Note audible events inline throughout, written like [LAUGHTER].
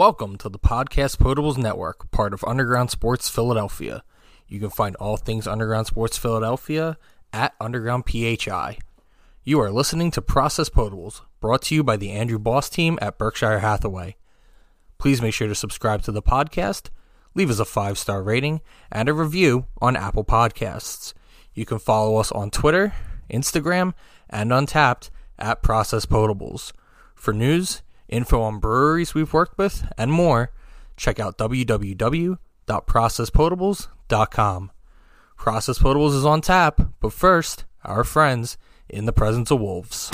Welcome to the Podcast Potables Network, part of Underground Sports Philadelphia. You can find all things Underground Sports Philadelphia at Underground PHL. You are listening to Process Potables, brought to you by the Andrew Boss team at Berkshire Hathaway. Please make sure to subscribe to the podcast, leave us a five star rating, and a review on Apple Podcasts. You can follow us on Twitter, Instagram, and Untappd at Process Potables. For news, info on breweries we've worked with, and more, check out www.processpotables.com. Process Potables is on tap, but first, our friends in the presence of wolves.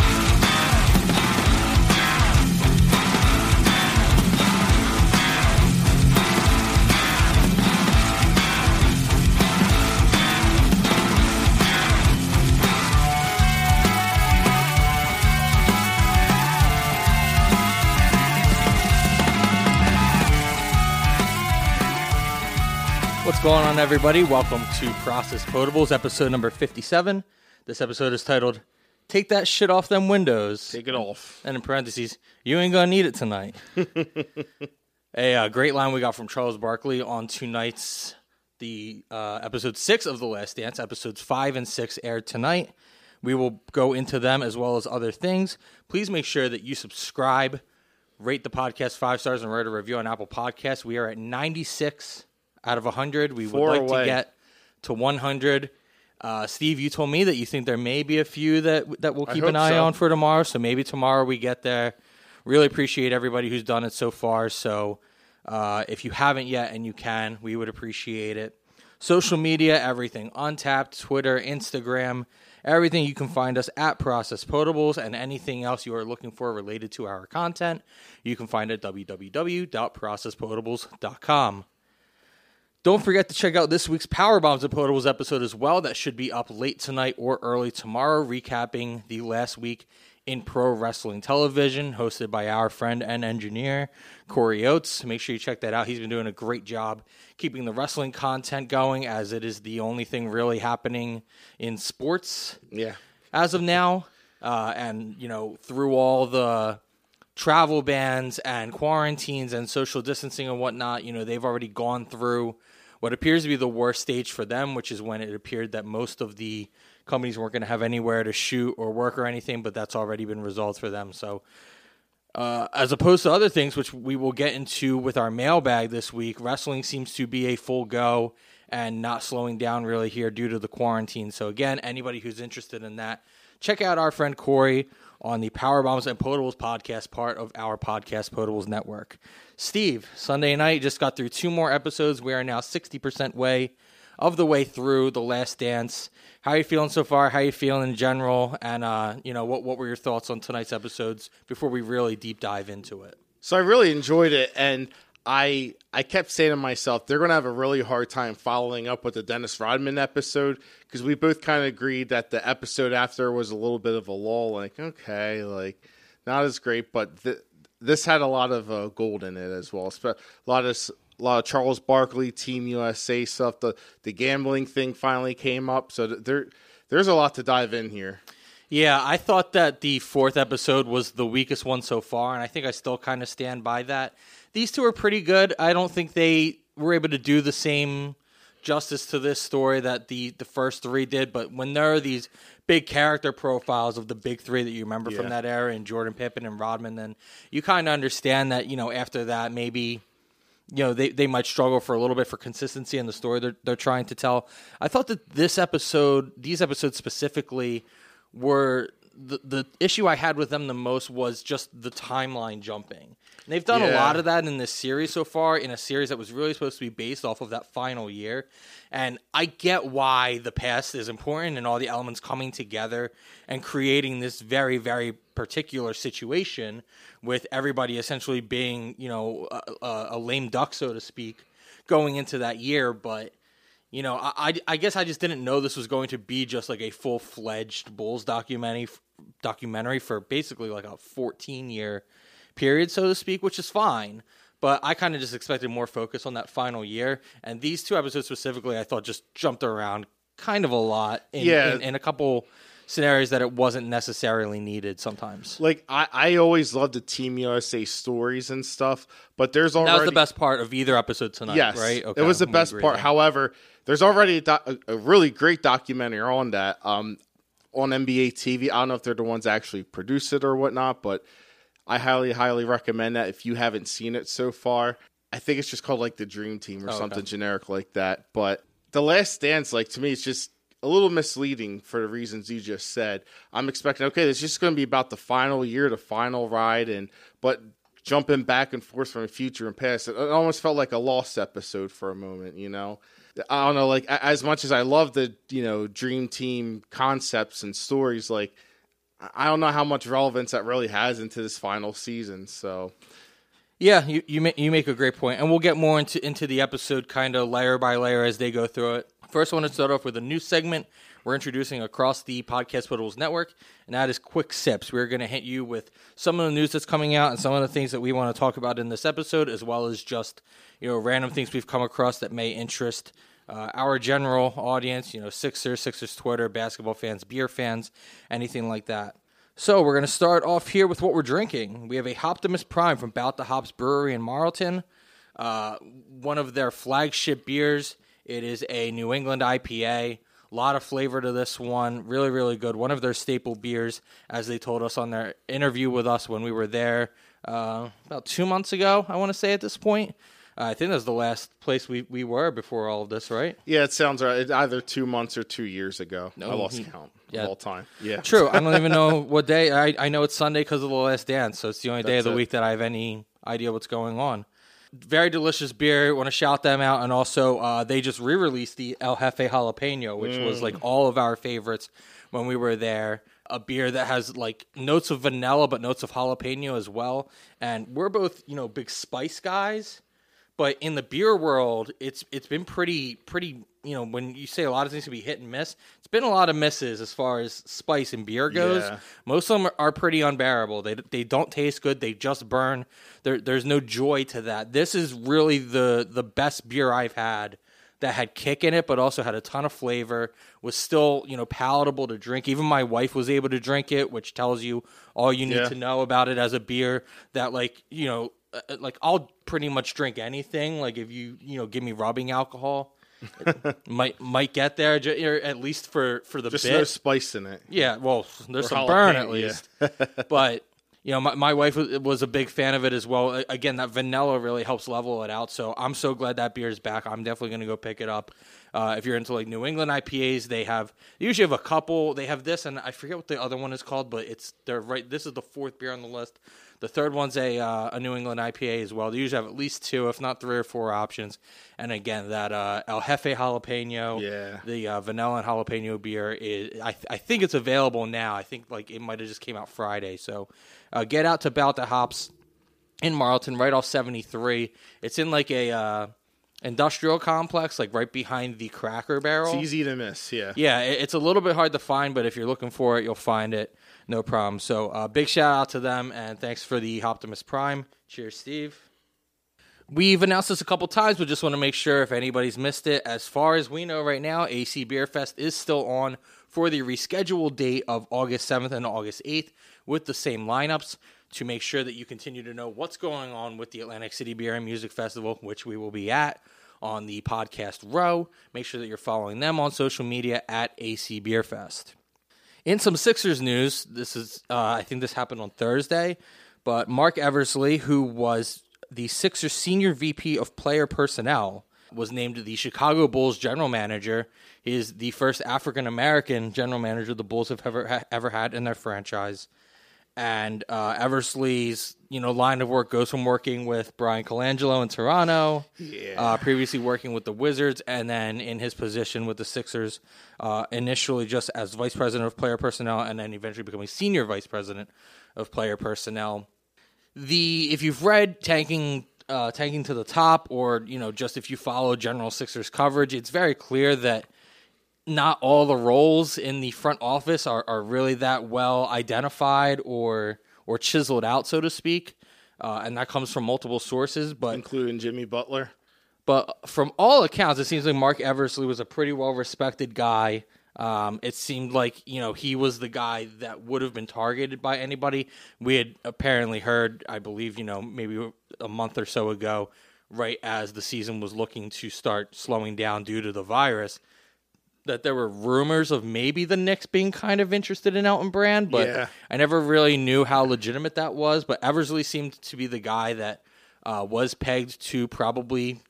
What's going on, everybody? Welcome to Process Potables, episode number 57. This episode is titled Take That Shit Off Them Windows. Take it off. And in parentheses, you ain't gonna need it tonight. [LAUGHS] a uh, great line we got from Charles Barkley on tonight's the uh, episode six of The Last Dance. Episodes five and six aired tonight. We will go into them as well as other things. Please make sure that you subscribe, rate the podcast five stars, and write a review on Apple Podcasts. We are at 96 out of 100. We Four would like away. to get to 100. Uh, Steve, you told me that you think there may be a few that that we'll keep an eye so. on for tomorrow. So maybe tomorrow we get there. Really appreciate everybody who's done it so far. So uh, if you haven't yet and you can, we would appreciate it. Social media, everything Untappd, Twitter, Instagram, everything you can find us at Process Potables and anything else you are looking for related to our content, you can find at www.processpotables.com. Don't forget to check out this week's Power Bombs and Potables episode as well. That should be up late tonight or early tomorrow, recapping the last week in pro wrestling television, hosted by our friend and engineer, Corey Oates. Make sure you check that out. He's been doing a great job keeping the wrestling content going, as it is the only thing really happening in sports Yeah. as of now. Uh, and, you know, through all the travel bans and quarantines and social distancing and whatnot, you know, they've already gone through what appears to be the worst stage for them, which is when it appeared that most of the companies weren't going to have anywhere to shoot or work or anything, but that's already been resolved for them. So, uh, as opposed to other things, which we will get into with our mailbag this week, wrestling seems to be a full go and not slowing down really here due to the quarantine. So, again, anybody who's interested in that, check out our friend Corey on the Power Bombs and Potables podcast, part of our podcast Potables network. Steve, Sunday night just got through two more episodes. We are now 60% way of the way through the last dance. How are you feeling so far? How are you feeling in general? And uh, you know, what what were your thoughts on tonight's episodes before we really deep dive into it? So I really enjoyed it, and I I kept saying to myself, they're going to have a really hard time following up with the Dennis Rodman episode because we both kind of agreed that the episode after was a little bit of a lull. Like, okay, like not as great, but th- this had a lot of uh, gold in it as well. A lot of a lot of Charles Barkley, Team USA stuff. The the gambling thing finally came up, so th- there there's a lot to dive in here. Yeah, I thought that the fourth episode was the weakest one so far, and I think I still kind of stand by that. These two are pretty good. I don't think they were able to do the same justice to this story that the the first three did. But when there are these big character profiles of the big three that you remember from that era, and Jordan Pippen and Rodman, then you kind of understand that you know after that maybe you know they, they might struggle for a little bit for consistency in the story they're, they're trying to tell i thought that this episode these episodes specifically were the, the issue i had with them the most was just the timeline jumping. And they've done a lot of that in this series so far in a series that was really supposed to be based off of that final year. And i get why the past is important and all the elements coming together and creating this very very particular situation with everybody essentially being you know a, a, lame duck so to speak going into that year. But you know I, I, I guess i just didn't know this was going to be just like a full-fledged bulls documentary documentary for basically like a 14 year period so to speak which is fine but I kind of just expected more focus on that final year, and these two episodes specifically, I thought just jumped around kind of a lot in, Yeah. in, in a couple scenarios that it wasn't necessarily needed sometimes. Like I, I always love the Team USA stories and stuff, but there's already That was the best part of either episode tonight, yes, right? it was the best part. there. However, there's already a, a, a really great documentary on that um, on NBA TV. I don't know if they're the ones that actually produce it or whatnot, but I highly, highly recommend that if you haven't seen it so far. I think it's just called like the Dream Team or Oh, okay. something generic like that. But the Last Dance, like to me, it's just a little misleading for the reasons you just said. I'm expecting okay, it's just going to be about the final year, the final ride, and but jumping back and forth from the future and past, it almost felt like a lost episode for a moment. You know, I don't know. Like as much as I love the you know Dream Team concepts and stories, like I- don't know how much relevance that really has into this final season. So Yeah, you you make, you make a great point, and we'll get more into into the episode kind of layer by layer as they go through it. First, I want to start off with a new segment we're introducing across the Podcast Potables Network, and that is Quick Sips. We're going to hit you with some of the news that's coming out and some of the things that we want to talk about in this episode, as well as just you know random things we've come across that may interest uh, our general audience. You know, Sixers, Sixers Twitter, basketball fans, beer fans, anything like that. So we're going to start off here with what we're drinking. We have a Hoptimus Prime from Bout the Hops Brewery in Marlton. Uh, one of their flagship beers. It is a New England IPA. A lot of flavor to this one. Really, really good. One of their staple beers, as they told us on their interview with us when we were there uh, about two months ago, I want to say at this point. Uh, I think that was the last place we, we were before all of this, right? yeah, it sounds right. It's either two months or two years ago. I lost he- count yeah. of all time. Yeah, True. I don't even know [LAUGHS] what day. I, I know it's Sunday because of the last dance, so it's the only day of the it. week that I have any idea what's going on. Very delicious beer. Want to shout them out, and also uh, they just re-released the El Jefe Jalapeno, which was like all of our favorites when we were there. A beer that has like notes of vanilla, but notes of jalapeno as well. And we're both, you know, big spice guys but in the beer world, it's it's been pretty pretty. You know, when you say a lot of things can be hit and miss, it's been a lot of misses as far as spice and beer goes. Yeah. Most of them are pretty unbearable. They they don't taste good. They just burn. There there's no joy to that. This is really the the best beer I've had that had kick in it, but also had a ton of flavor. Was still you know palatable to drink. Even my wife was able to drink it, which tells you all you need Yeah. to know about it as a beer. That like you know Uh, uh, like I'll pretty much drink anything. Like if you you know give me rubbing alcohol, might might get there or at least for for the just bit. no spice in it. yeah, well, there's Or some burn at yeah. least, [LAUGHS] but. You know, my, my wife was, was a big fan of it as well. Again, that vanilla really helps level it out. So I'm so glad that beer is back. I'm definitely going to go pick it up. Uh, if you're into like New England IPAs, they have they usually have a couple. They have this, and I forget what the other one is called, but it's they're right. This is the fourth beer on the list. The third one's a uh, a New England IPA as well. They usually have at least two, if not three or four options. And again, that uh, El Jefe jalapeno, Yeah. the uh, vanilla and jalapeno beer is. I, th- I think it's available now. I think like it might have just came out Friday. So uh, get out to Bout the Hops in Marlton, right off 73. It's in like a uh, industrial complex, like right behind the Cracker Barrel. It's easy to miss. Yeah. Yeah, it- it's a little bit hard to find, but if you're looking for it, you'll find it. No problem. So, uh, big shout out to them, and thanks for the Optimus Prime. Cheers, Steve. We've announced this a couple times, but just want to make sure if anybody's missed it. As far as we know right now, AC Beer Fest is still on for the rescheduled date of August 7th and August 8th with the same lineups to make sure that you continue to know what's going on with the Atlantic City Beer and Music Festival, which we will be at on the podcast row. Make sure that you're following them on social media at AC Beer Fest. In some Sixers news, this is uh, I think this happened on Thursday, but Marc Eversley, who was the Sixers senior VP of player personnel, was named the Chicago Bulls general manager. He is the first African American general manager the Bulls have ever ever had in their franchise. And uh, Eversley's you know line of work goes from working with Bryan Colangelo in Toronto, Yeah. uh, previously working with the Wizards, and then in his position with the Sixers, uh, initially just as vice president of player personnel, and then eventually becoming senior vice president of player personnel. The if you've read tanking uh, tanking to the top, or you know just if you follow general Sixers coverage, it's very clear that not all the roles in the front office are, are really that well identified or or chiseled out, so to speak. Uh, and that comes from multiple sources, but including Jimmy Butler. but from all accounts, it seems like Marc Eversley was a pretty well respected guy Um, it seemed like you know he was the guy that would have been targeted by anybody. We had apparently heard, I believe, you know, maybe a month or so ago, right as the season was looking to start slowing down due to the virus, that there were rumors of maybe the Knicks being kind of interested in Elton Brand, but Yeah. I never really knew how legitimate that was. But Eversley seemed to be the guy that uh, was pegged to probably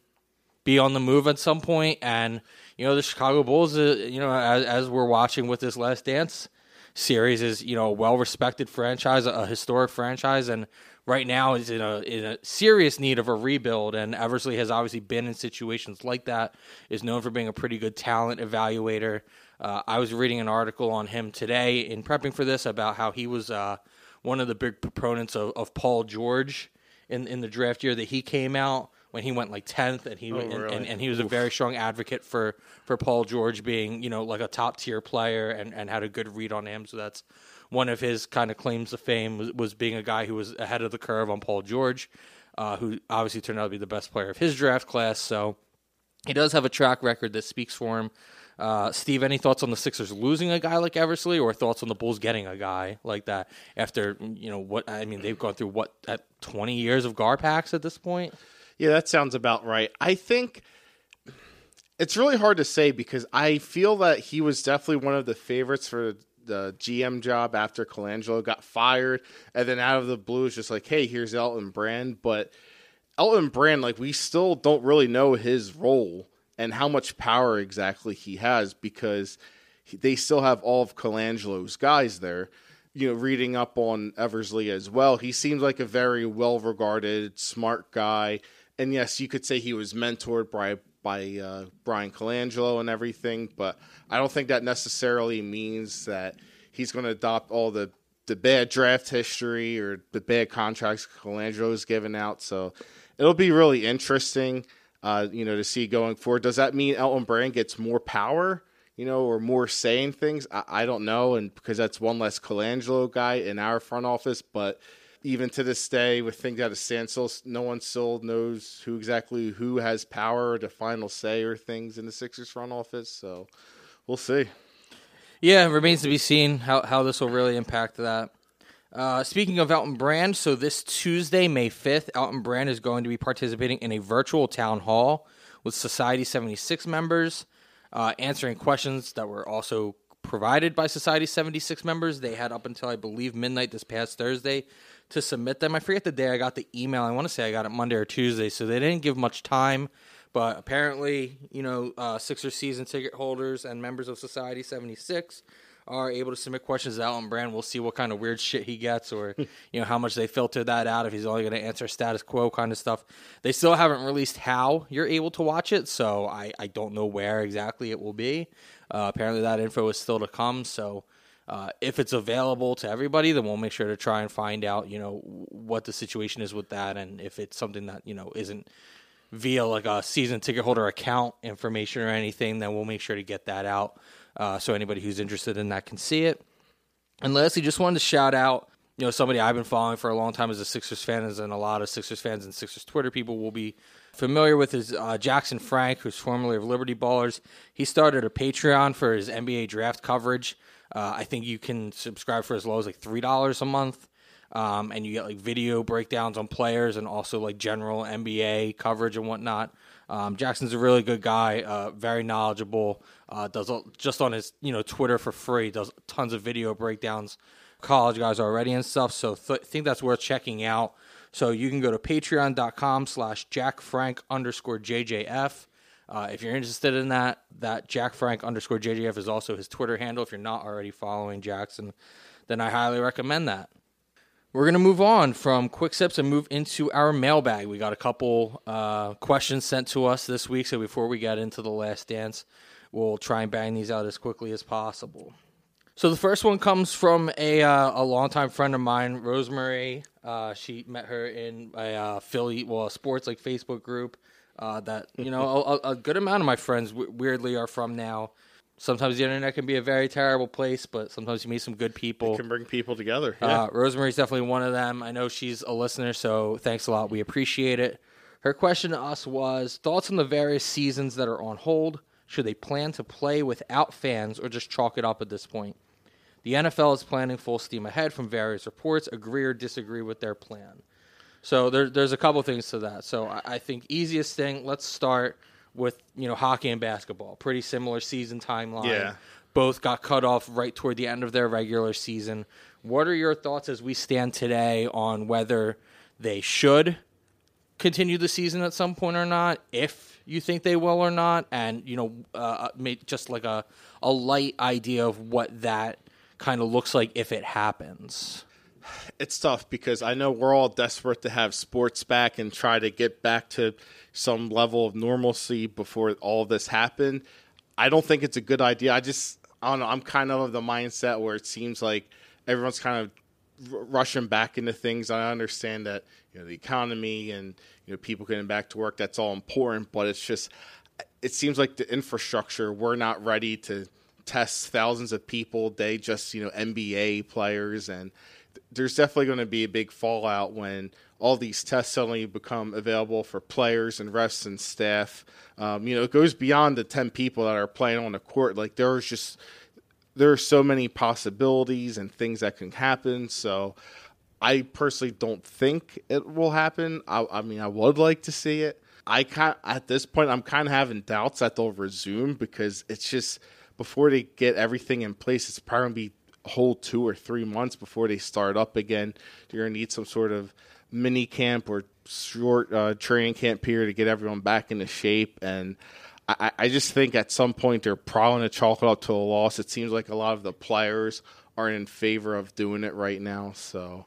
be on the move at some point. And you know, the Chicago Bulls, uh, you know, as, as we're watching with this Last Dance series, is you know a well-respected franchise, a historic franchise, and right now is in a in a serious need of a rebuild. And Eversley has obviously been in situations like that. Is known for being a pretty good talent evaluator. Uh, I was reading an article on him today in prepping for this about how he was uh, one of the big proponents of, of Paul George in in the draft year that he came out when he went like tenth, and he and, really? and, and he was a very strong advocate for for Paul George being you know like a top tier player and and had a good read on him. So that's one of his kind of claims to fame was, was being a guy who was ahead of the curve on Paul George, uh, who obviously turned out to be the best player of his draft class. So he does have a track record that speaks for him. Uh, Steve, any thoughts on the Sixers losing a guy like Eversley, or thoughts on the Bulls getting a guy like that after you know what? I mean, they've gone through what at twenty years of Garpax at this point. Yeah, that sounds about right. I think it's really hard to say because I feel that he was definitely one of the favorites for the GM job after Colangelo got fired, and then out of the blue, it's just like, hey, here's Elton Brand. But Elton Brand, like, we still don't really know his role and how much power exactly he has because they still have all of Colangelo's guys there. You know, reading up on Eversley as well, he seems like a very well regarded, smart guy. And yes, you could say he was mentored by by uh, Bryan Colangelo and everything, but I don't think that necessarily means that he's going to adopt all the the bad draft history or the bad contracts Colangelo Colangelo's given out. So it'll be really interesting, uh, you know, to see going forward. Does that mean Elton Brand gets more power, you know, or more saying things? I, I don't know, and because that's one less Colangelo guy in our front office, but even to this day, with things out of standstill, no one still knows who exactly who has power the final say or things in the Sixers front office. So we'll see. Yeah, it remains to be seen how, how this will really impact that. Uh, speaking of Elton Brand, so this Tuesday, May 5th, Elton Brand is going to be participating in a virtual town hall with Society 76 members, uh, answering questions that were also provided by Society 76 members. They had up until, I believe, midnight this past Thursday to submit them. I forget the day I got the email. I want to say I got it Monday or Tuesday, so they didn't give much time. But apparently, you know, uh, Sixers season ticket holders and members of Society 76 are able to submit questions to Elton Brand. We'll see what kind of weird shit he gets or, [LAUGHS] you know, how much they filter that out if he's only going to answer status quo kind of stuff. They still haven't released how you're able to watch it, so I, I don't know where exactly it will be. Uh, apparently, that info is still to come, so. Uh, if it's available to everybody, then we'll make sure to try and find out, you know, what the situation is with that, and if it's something that you know isn't via like a season ticket holder account information or anything, then we'll make sure to get that out uh, so anybody who's interested in that can see it. And lastly, just wanted to shout out, you know, somebody I've been following for a long time as a Sixers fan, and a lot of Sixers fans and Sixers Twitter people will be familiar with is uh, Jackson Frank, who's formerly of Liberty Ballers. He started a Patreon for his NBA draft coverage. Uh, I think you can subscribe for as low as like three dollars a month, um, and you get like video breakdowns on players and also like general NBA coverage and whatnot. Um, Jackson's a really good guy, uh, very knowledgeable. Uh, does just on his you know Twitter for free. Does tons of video breakdowns, college guys already and stuff. So th- think that's worth checking out. So you can go to patreon.com slash jackfrank underscore JJF. Uh, if you're interested in that, that Jack Frank underscore JJF is also his Twitter handle. If you're not already following Jackson, then I highly recommend that. We're going to move on from quick sips and move into our mailbag. We got a couple uh, questions sent to us this week. So before we get into the last dance, we'll try and bang these out as quickly as possible. So the first one comes from a uh, a longtime friend of mine, Rosemary. Uh, she met her in a uh, Philly, well, a sports like Facebook group uh, that you know a, a good amount of my friends w- weirdly are from now. Sometimes the internet can be a very terrible place, but sometimes you meet some good people. It Can bring people together. Yeah. Uh, Rosemary's definitely one of them. I know she's a listener, so thanks a lot. We appreciate it. Her question to us was thoughts on the various seasons that are on hold. Should they plan to play without fans or just chalk it up at this point? The NFL is planning full steam ahead from various reports. Agree or disagree with their plan? So there, there's a couple things to that. So I, I think easiest thing. Let's start with you know hockey and basketball. Pretty similar season timeline. Yeah. Both got cut off right toward the end of their regular season. What are your thoughts as we stand today on whether they should continue the season at some point or not? If you think they will or not, and you know, uh, make just like a a light idea of what that kind of looks like if it happens. It's tough because I know we're all desperate to have sports back and try to get back to some level of normalcy before all this happened. I don't think it's a good idea. I just I don't know. I'm kind of of the mindset where it seems like everyone's kind of r- rushing back into things. I understand that you know the economy and you know people getting back to work that's all important, but it's just it seems like the infrastructure we're not ready to test thousands of people. They just you know NBA players and there's definitely going to be a big fallout when all these tests suddenly become available for players and refs and staff. Um, you know, it goes beyond the ten people that are playing on the court. Like there's just there are so many possibilities and things that can happen. So I personally don't think it will happen. I, I mean, I would like to see it. I kind at this point, I'm kind of having doubts that they'll resume because it's just before they get everything in place, it's probably gonna be a whole two or three months before they start up again. You're gonna need some sort of mini camp or short uh, training camp period to get everyone back into shape and. I, I just think at some point they're probably going to chalk it up to a loss. It seems like a lot of the players aren't in favor of doing it right now. So,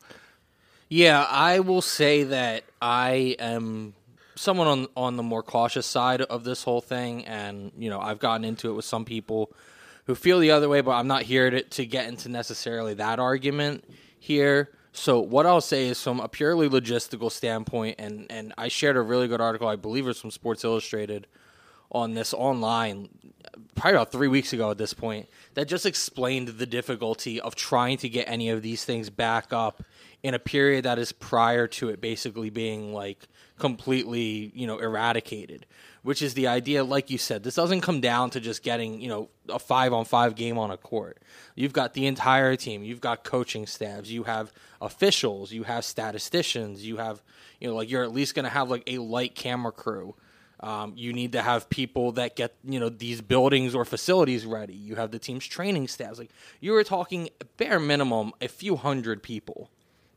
Yeah, I will say that I am someone on on the more cautious side of this whole thing, and you know I've gotten into it with some people who feel the other way, but I'm not here to, to get into necessarily that argument here. So what I'll say is from a purely logistical standpoint, and and I shared a really good article, I believe it was from Sports Illustrated, on this online probably about three weeks ago at this point that just explained the difficulty of trying to get any of these things back up in a period that is prior to it basically being like completely you know eradicated which is the idea like you said this doesn't come down to just getting you know a five on five game on a court you've got the entire team you've got coaching staffs you have officials you have statisticians you have you know like you're at least going to have like a light camera crew um, you need to have people that get you know these buildings or facilities ready. You have the team's training staffs. Like you were talking, bare minimum, a few hundred people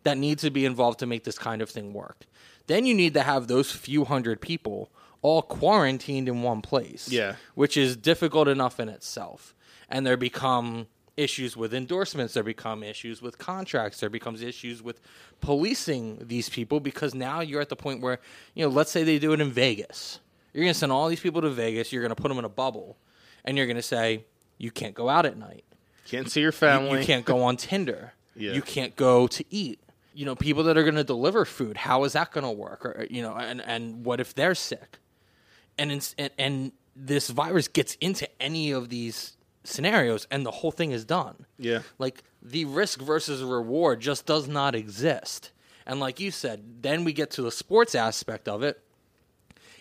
that need to be involved to make this kind of thing work. Then you need to have those few hundred people all quarantined in one place. Yeah. which is difficult enough in itself. And there become issues with endorsements. There become issues with contracts. There becomes issues with policing these people because now you're at the point where you know, let's say they do it in Vegas. You're going to send all these people to Vegas. You're going to put them in a bubble, and you're going to say you can't go out at night. can't see your You- family. You can't go on Tinder. Yeah. You can't go to eat. You know, people that are going to deliver food. How is that going to work? Or you know, and and what if they're sick? And it's, and and this virus gets into any of these scenarios, and the whole thing is done. Yeah. Like the risk versus reward just does not exist. And like you said, then we get to the sports aspect of it.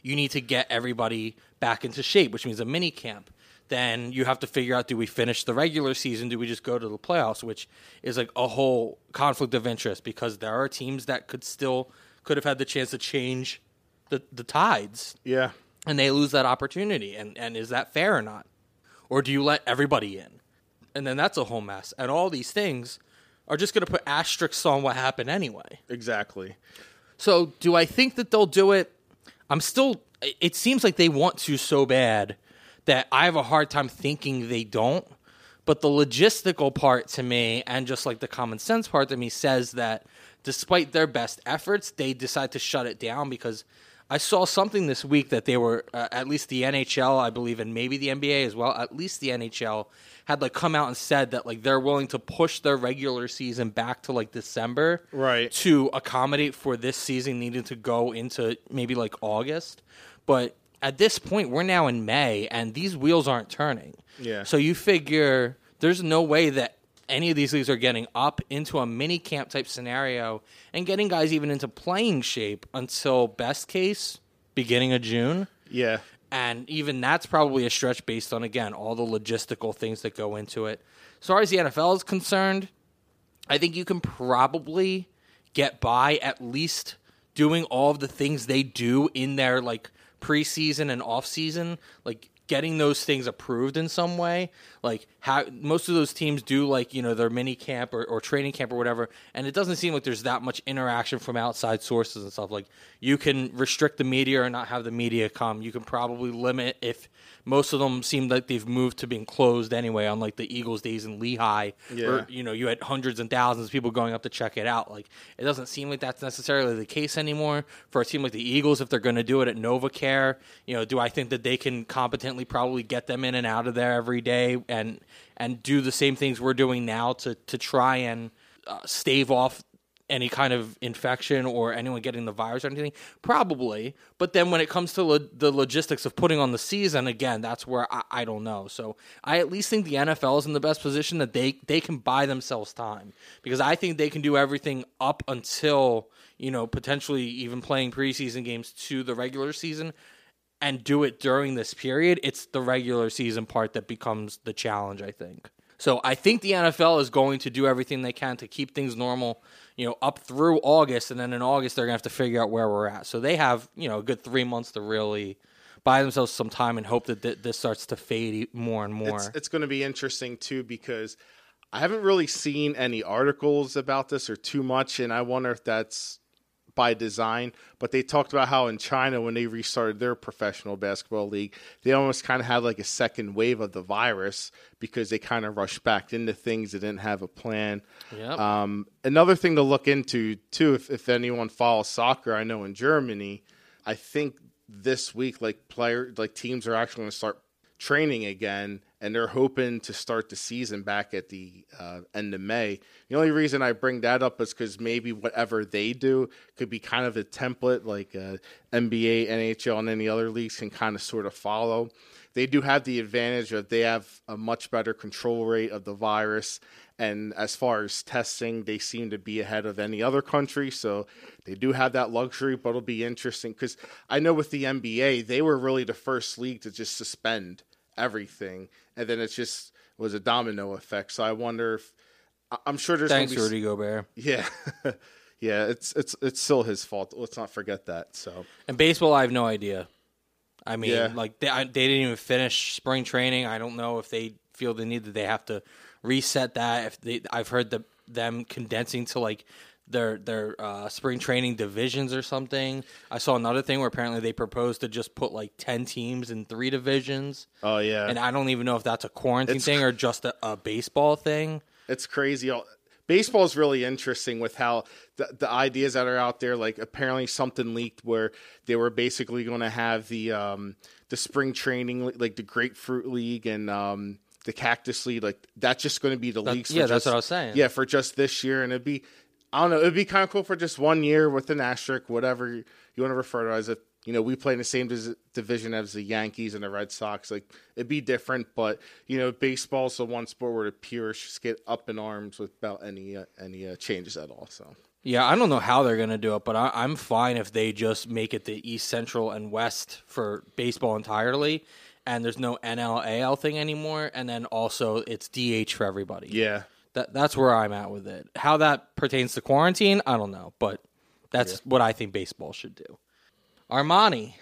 You need to get everybody back into shape, which means a mini camp. Then you have to figure out do we finish the regular season? Do we just go to the playoffs? Which is like a whole conflict of interest because there are teams that could still could have had the chance to change the, the tides Yeah. and they lose that opportunity. And, and is that fair or not? Or do you let everybody in? And then that's a whole mess. And all these things are just going to put asterisks on what happened anyway. Exactly. So do I think that they'll do it? I'm still. It seems like they want to so bad that I have a hard time thinking they don't. But the logistical part to me, and just like the common sense part to me, says that despite their best efforts, they decide to shut it down because I saw something this week that they were uh, at least the NHL, I believe, and maybe the NBA as well. At least the NHL had like come out and said that like they're willing to push their regular season back to like December, Right. to accommodate for this season needing to go into maybe like August. But at this point, we're now in May, and these wheels aren't turning. Yeah. So you figure there's no way that any of these leagues are getting up into a mini camp type scenario and getting guys even into playing shape until best case beginning of June. Yeah. And even that's probably a stretch based on, again, all the logistical things that go into it. As far as the NFL is concerned, I think you can probably get by at least doing all of the things they do in their like preseason and off season, like getting those things approved in some way. Like how most of those teams do like, you know, their mini camp or, or training camp or whatever, and it doesn't seem like there's that much interaction from outside sources and stuff. Like you can restrict the media or not have the media come. You can probably limit if most of them seem like they've moved to being closed anyway, unlike the Eagles days in Lehigh, Yeah. where you know you had hundreds and thousands of people going up to check it out. Like it doesn't seem like that's necessarily the case anymore for a team like the Eagles. If they're going to do it at NovaCare, you know, do I think that they can competently probably get them in and out of there every day and and do the same things we're doing now to to try and uh, stave off any kind of infection or anyone getting the virus or anything? Probably. But then when it comes to lo- the logistics of putting on the season, again, that's where I, I don't know. So I at least think the NFL is in the best position that they, they can buy themselves time because I think they can do everything up until, you know, potentially even playing preseason games to the regular season and do it during this period. It's the regular season part that becomes the challenge, I think. So I think the NFL is going to do everything they can to keep things normal, you know, up through August, and then in August they're gonna have to figure out where we're at. So they have, you know, a good three months to really buy themselves some time and hope that th- this starts to fade more and more. It's, it's going to be interesting too because I haven't really seen any articles about this or too much, and I wonder if that's by design. But they talked about how in China, when they restarted their professional basketball league, they almost kind of had like a second wave of the virus because they kind of rushed back into things. They didn't have a plan. Yep. Um, another thing to look into too, if, if anyone follows soccer, I know in Germany, I think this week, like player, like teams are actually going to start training again, and they're hoping to start the season back at the uh, end of May. The only reason I bring that up is because maybe whatever they do could be kind of a template, like uh, NBA, NHL, and any other leagues can kind of sort of follow. They do have the advantage of they have a much better control rate of the virus. And as far as testing, they seem to be ahead of any other country. So they do have that luxury, but it'll be interesting because I know with the NBA, they were really the first league to just suspend everything. And then it just was a domino effect. So I wonder if I'm sure there's Thanks, be, Rudy Gobert. yeah. [LAUGHS] yeah, it's it's it's still his fault. Let's not forget that. So And baseball, I have no idea. I mean, Yeah. like they, I, they didn't even finish spring training. I don't know if they feel the need that they have to reset that. If they, I've heard the, them condensing to like their their uh, spring training divisions or something. I saw another thing where apparently they proposed to just put like ten teams in three divisions, Oh yeah. and I don't even know if that's a quarantine It's thing or just a, a baseball thing. It's crazy. All- Baseball is really interesting with how the, the ideas that are out there. Like apparently something leaked where they were basically going to have the um, the spring training, like the Grapefruit League and um, the Cactus League. Like that's just going to be the That- leagues. For yeah, that's what I was saying. Yeah, for just this year, and it'd be I don't know. It'd be kind of cool for just one year with an asterisk, whatever you want to refer to as it. You know, we play in the same division as the Yankees and the Red Sox. Like it'd be different, but you know, baseball's the one sport where the purists get up in arms without any uh, any uh, changes at all. So Yeah, I don't know how they're going to do it, but I, I'm fine if they just make it the East, Central, and West for baseball entirely, and there's no NLAL thing anymore, and then also it's DH for everybody. yeah, that that's where I'm at with it. How that pertains to quarantine, I don't know, but that's what I think baseball should do. Armani,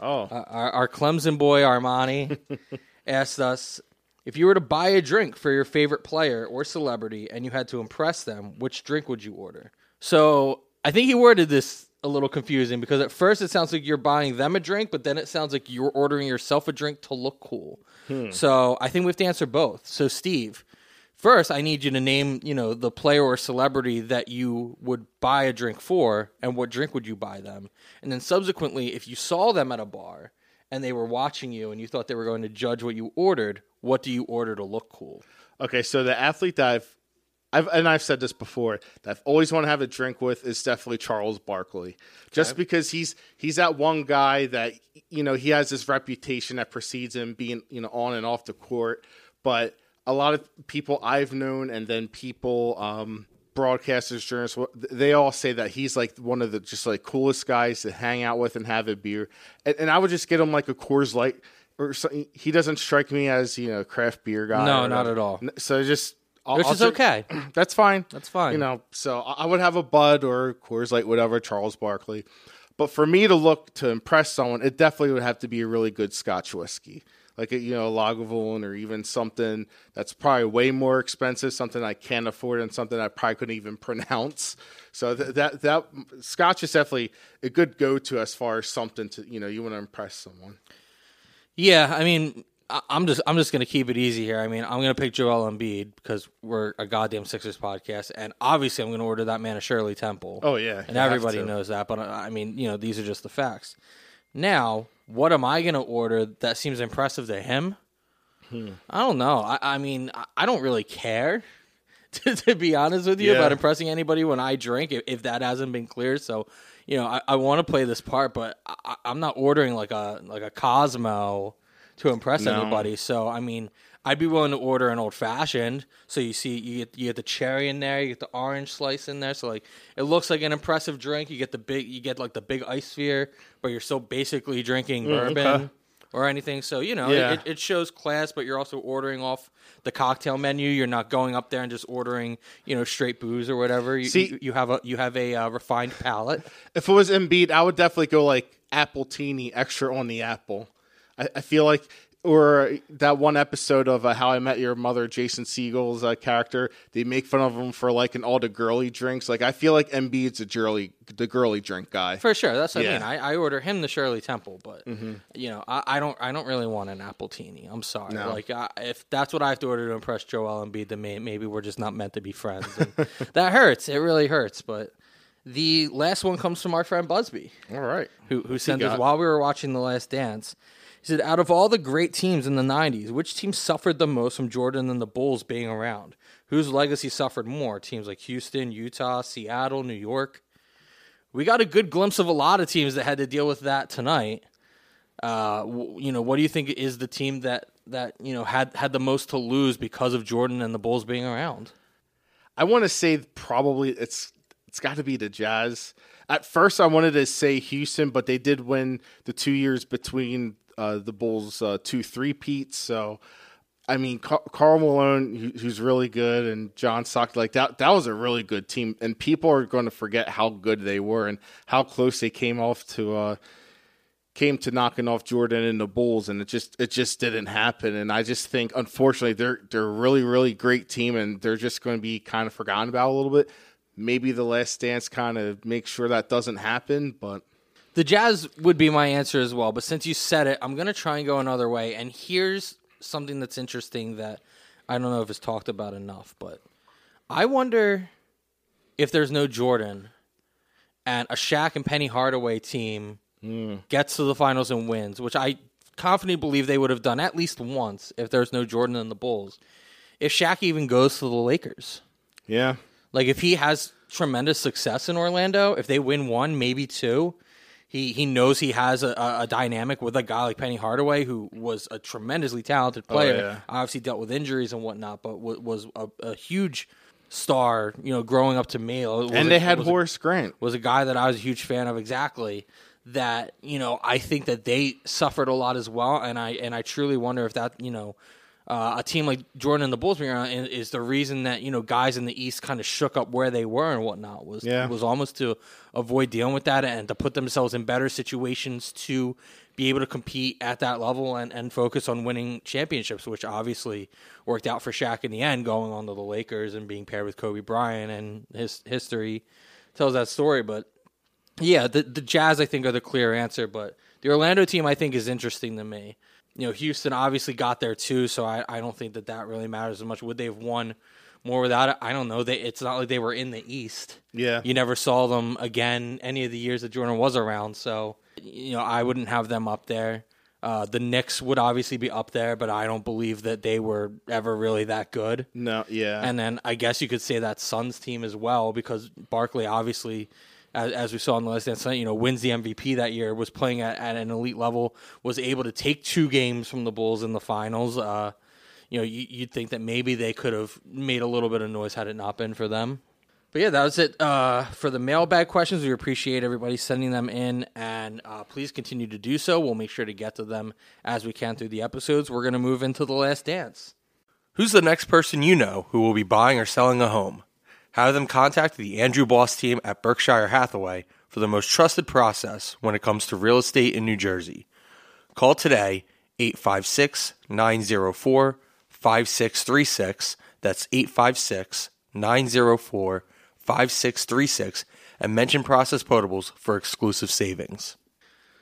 oh, uh, our, our Clemson boy Armani, [LAUGHS] asked us if you were to buy a drink for your favorite player or celebrity and you had to impress them, which drink would you order? So I think he worded this a little confusing because at first it sounds like you're buying them a drink, but then it sounds like you're ordering yourself a drink to look cool. So I think we have to answer both. So Steve, first I need you to name, you know, the player or celebrity that you would buy a drink for and what drink would you buy them? And then subsequently, if you saw them at a bar and they were watching you and you thought they were going to judge what you ordered, what do you order to look cool? okay. So the athlete that I've I've, and I've said this before that I've always want to have a drink with is definitely Charles Barkley, just because he's he's that one guy that you know he has this reputation that precedes him being you know on and off the court, but a lot of people I've known and then people um, broadcasters, journalists, they all say that he's like one of the just like coolest guys to hang out with and have a beer. And, and I would just get him like a Coors Light or something. He doesn't strike me as you know craft beer guy. No, not at all. So just I'll, Which I'll is okay. [CLEARS THROAT] That's fine. That's fine. You know, so I I would have a Bud or Coors Light, whatever, Charles Barkley. But for me to look to impress someone, it definitely would have to be a really good Scotch whiskey, like a, you know, a Lagavulin or even something that's probably way more expensive, something I can't afford, and something I probably couldn't even [LAUGHS] pronounce. So th- that that Scotch is definitely a good go to as far as something to you know you want to impress someone. Yeah, I mean, I- I'm just I'm just gonna keep it easy here. I mean, I'm gonna pick Joel Embiid because we're a goddamn Sixers podcast, and obviously I'm gonna order that man a Shirley Temple. Oh, yeah, and everybody knows that. But uh, I mean, you know, these are just the facts. Now, what am I gonna order that seems impressive to him? Hmm. I don't know. I, I mean, I, don't really care. [LAUGHS] To, to be honest with you, Yeah. about impressing anybody when I drink, if, if that hasn't been clear, so you know, I, I want to play this part, but I, I'm not ordering like a like a Cosmo to impress No. anybody. So I mean, I'd be willing to order an old fashioned. So you see, you get you get the cherry in there, you get the orange slice in there. So like, it looks like an impressive drink. You get the big, you get like the big ice sphere, but you're still basically drinking bourbon. okay. Or anything, so you know Yeah. it, it shows class, but you're also ordering off the cocktail menu. You're not going up there and just ordering, you know, straight booze or whatever. You, See- you, you have a you have a uh, refined palate. [LAUGHS] If it was Embiid, I would definitely go like appletini extra on the apple. I, I feel like, or that one episode of uh, How I Met Your Mother, Jason Segel's uh, character, they make fun of him for liking all the girly drinks. Like I feel like Embiid's a girly, the girly drink guy. For sure, that's what I mean. I, I order him the Shirley Temple, but you know, I, I don't, I don't really want an appletini. I'm sorry. No. Like, I, if that's what I have to order to impress Joel Embiid, then may, maybe we're just not meant to be friends. And [LAUGHS] that hurts. It really hurts. But the last one comes from our friend Busby, All right. who who sent us while we were watching The Last Dance. Said, "Out of all the great teams in the '90s, which team suffered the most from Jordan and the Bulls being around? Whose legacy suffered more? Teams like Houston, Utah, Seattle, New York." we got a good glimpse of a lot of teams that had to deal with that tonight. Uh, you know, what do you think is the team that that you know had had the most to lose because of Jordan and the Bulls being around? I want to say probably it's it's got to be the Jazz. At first, I wanted to say Houston, but they did win the two years between uh, the Bulls' uh, two three peats. So, I mean, Car- Karl Malone, who- who's really good, and John Stock, like that. That was a really good team, and people are going to forget how good they were and how close they came off to. Uh, came to knocking off Jordan and the Bulls, and it just it just didn't happen. And I just think, unfortunately, they're they're a really really great team, and they're just going to be kind of forgotten about a little bit. Maybe the Last Dance kind of makes sure that doesn't happen, but The Jazz would be my answer as well, but since you said it, I'm going to try and go another way. And here's something that's interesting that I don't know if it's talked about enough, but I wonder if there's no Jordan and a Shaq and Penny Hardaway team hmm. gets to the finals and wins, which I confidently believe they would have done at least once if there's no Jordan in the Bulls. If Shaq even goes to the Lakers. yeah, Like if he has tremendous success in Orlando, if they win one, maybe two, he he knows he has a, a, a dynamic with a guy like Penny Hardaway, who was a tremendously talented oh, player. yeah. Obviously dealt with injuries and whatnot, but was, was a, a huge star. You know, growing up to me, and a- they had was a- Horace Grant. was a guy that I was a huge fan of. Exactly that you know I think that they suffered a lot as well, and I and I truly wonder if that you know. Uh, a team like Jordan and the Bulls being around is- the reason that you know guys in the East kind of shook up where they were and whatnot was Yeah. was almost to avoid dealing with that and to put themselves in better situations to be able to compete at that level and, and focus on winning championships, which obviously worked out for Shaq in the end, going on to the Lakers and being paired with Kobe Bryant, and his history tells that story. But yeah, the the Jazz I think are the clear answer, but the Orlando team I think is interesting to me. You know, Houston obviously got there too, so I, I don't think that that really matters as much. Would they have won more without it? I don't know. They it's not like they were in the East. Yeah. you never saw them again any of the years that Jordan was around. So you know, I wouldn't have them up there. Uh, the Knicks would obviously be up there, but I don't believe that they were ever really that good. No, yeah, And then I guess you could say that Suns team as well because Barkley obviously, as, as we saw in the last dance, you know, wins the MVP that year, was playing at, at an elite level, was able to take two games from the Bulls in the finals. Uh, you know, you, you'd think that maybe they could have made a little bit of noise had it not been for them. But yeah, that was it uh, for the mailbag questions. We appreciate everybody sending them in, and uh, please continue to do so. We'll make sure to get to them as we can through the episodes. We're going to move into the last dance. Who's the next person you know who will be buying or selling a home? Have them contact the Andrew Boss team at Berkshire Hathaway for the most trusted process when it comes to real estate in New Jersey. Call today 856 904 5636. That's 856 904 5636 and mention Process Potables for exclusive savings.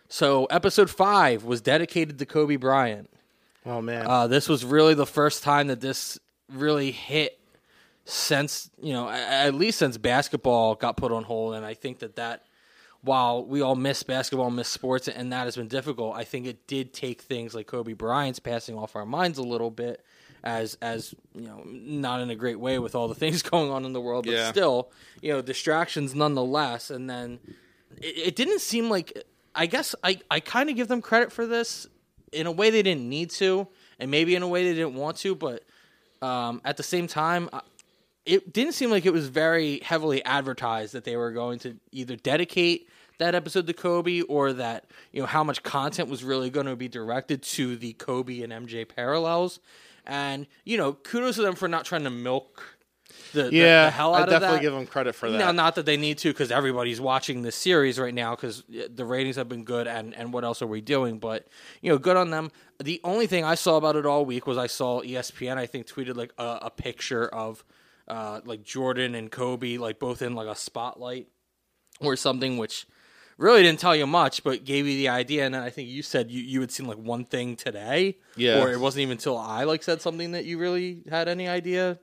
So, episode five was dedicated to Kobe Bryant. Oh man. Uh, this was really the first time that this really hit since you know at least since basketball got put on hold and i think that that while we all miss basketball miss sports and that has been difficult i think it did take things like kobe bryant's passing off our minds a little bit as as you know not in a great way with all the [LAUGHS] things going on in the world but Yeah. still you know distractions nonetheless and then it, it didn't seem like i guess i i kind of give them credit for this in a way they didn't need to and maybe in a way they didn't want to but um, at the same time I- it didn't seem like it was very heavily advertised that they were going to either dedicate that episode to Kobe or that you know how much content was really going to be directed to the Kobe and MJ parallels. And you know, kudos to them for not trying to milk the, the- yeah, the, hell I out of definitely give them credit for that. Now, not that they need to, because everybody's watching this series right now, because uh, the ratings have been good, and and what else are we doing? But you know, good on them. The only thing I saw about it all week was I saw ESPN. I think tweeted like a, a picture of uh, like Jordan and Kobe, like both in like a spotlight or something, which really didn't tell you much, but gave you the idea. And then I think you said you, you had seen like one thing today, Yeah. or it wasn't even until I like said something that you really had any idea.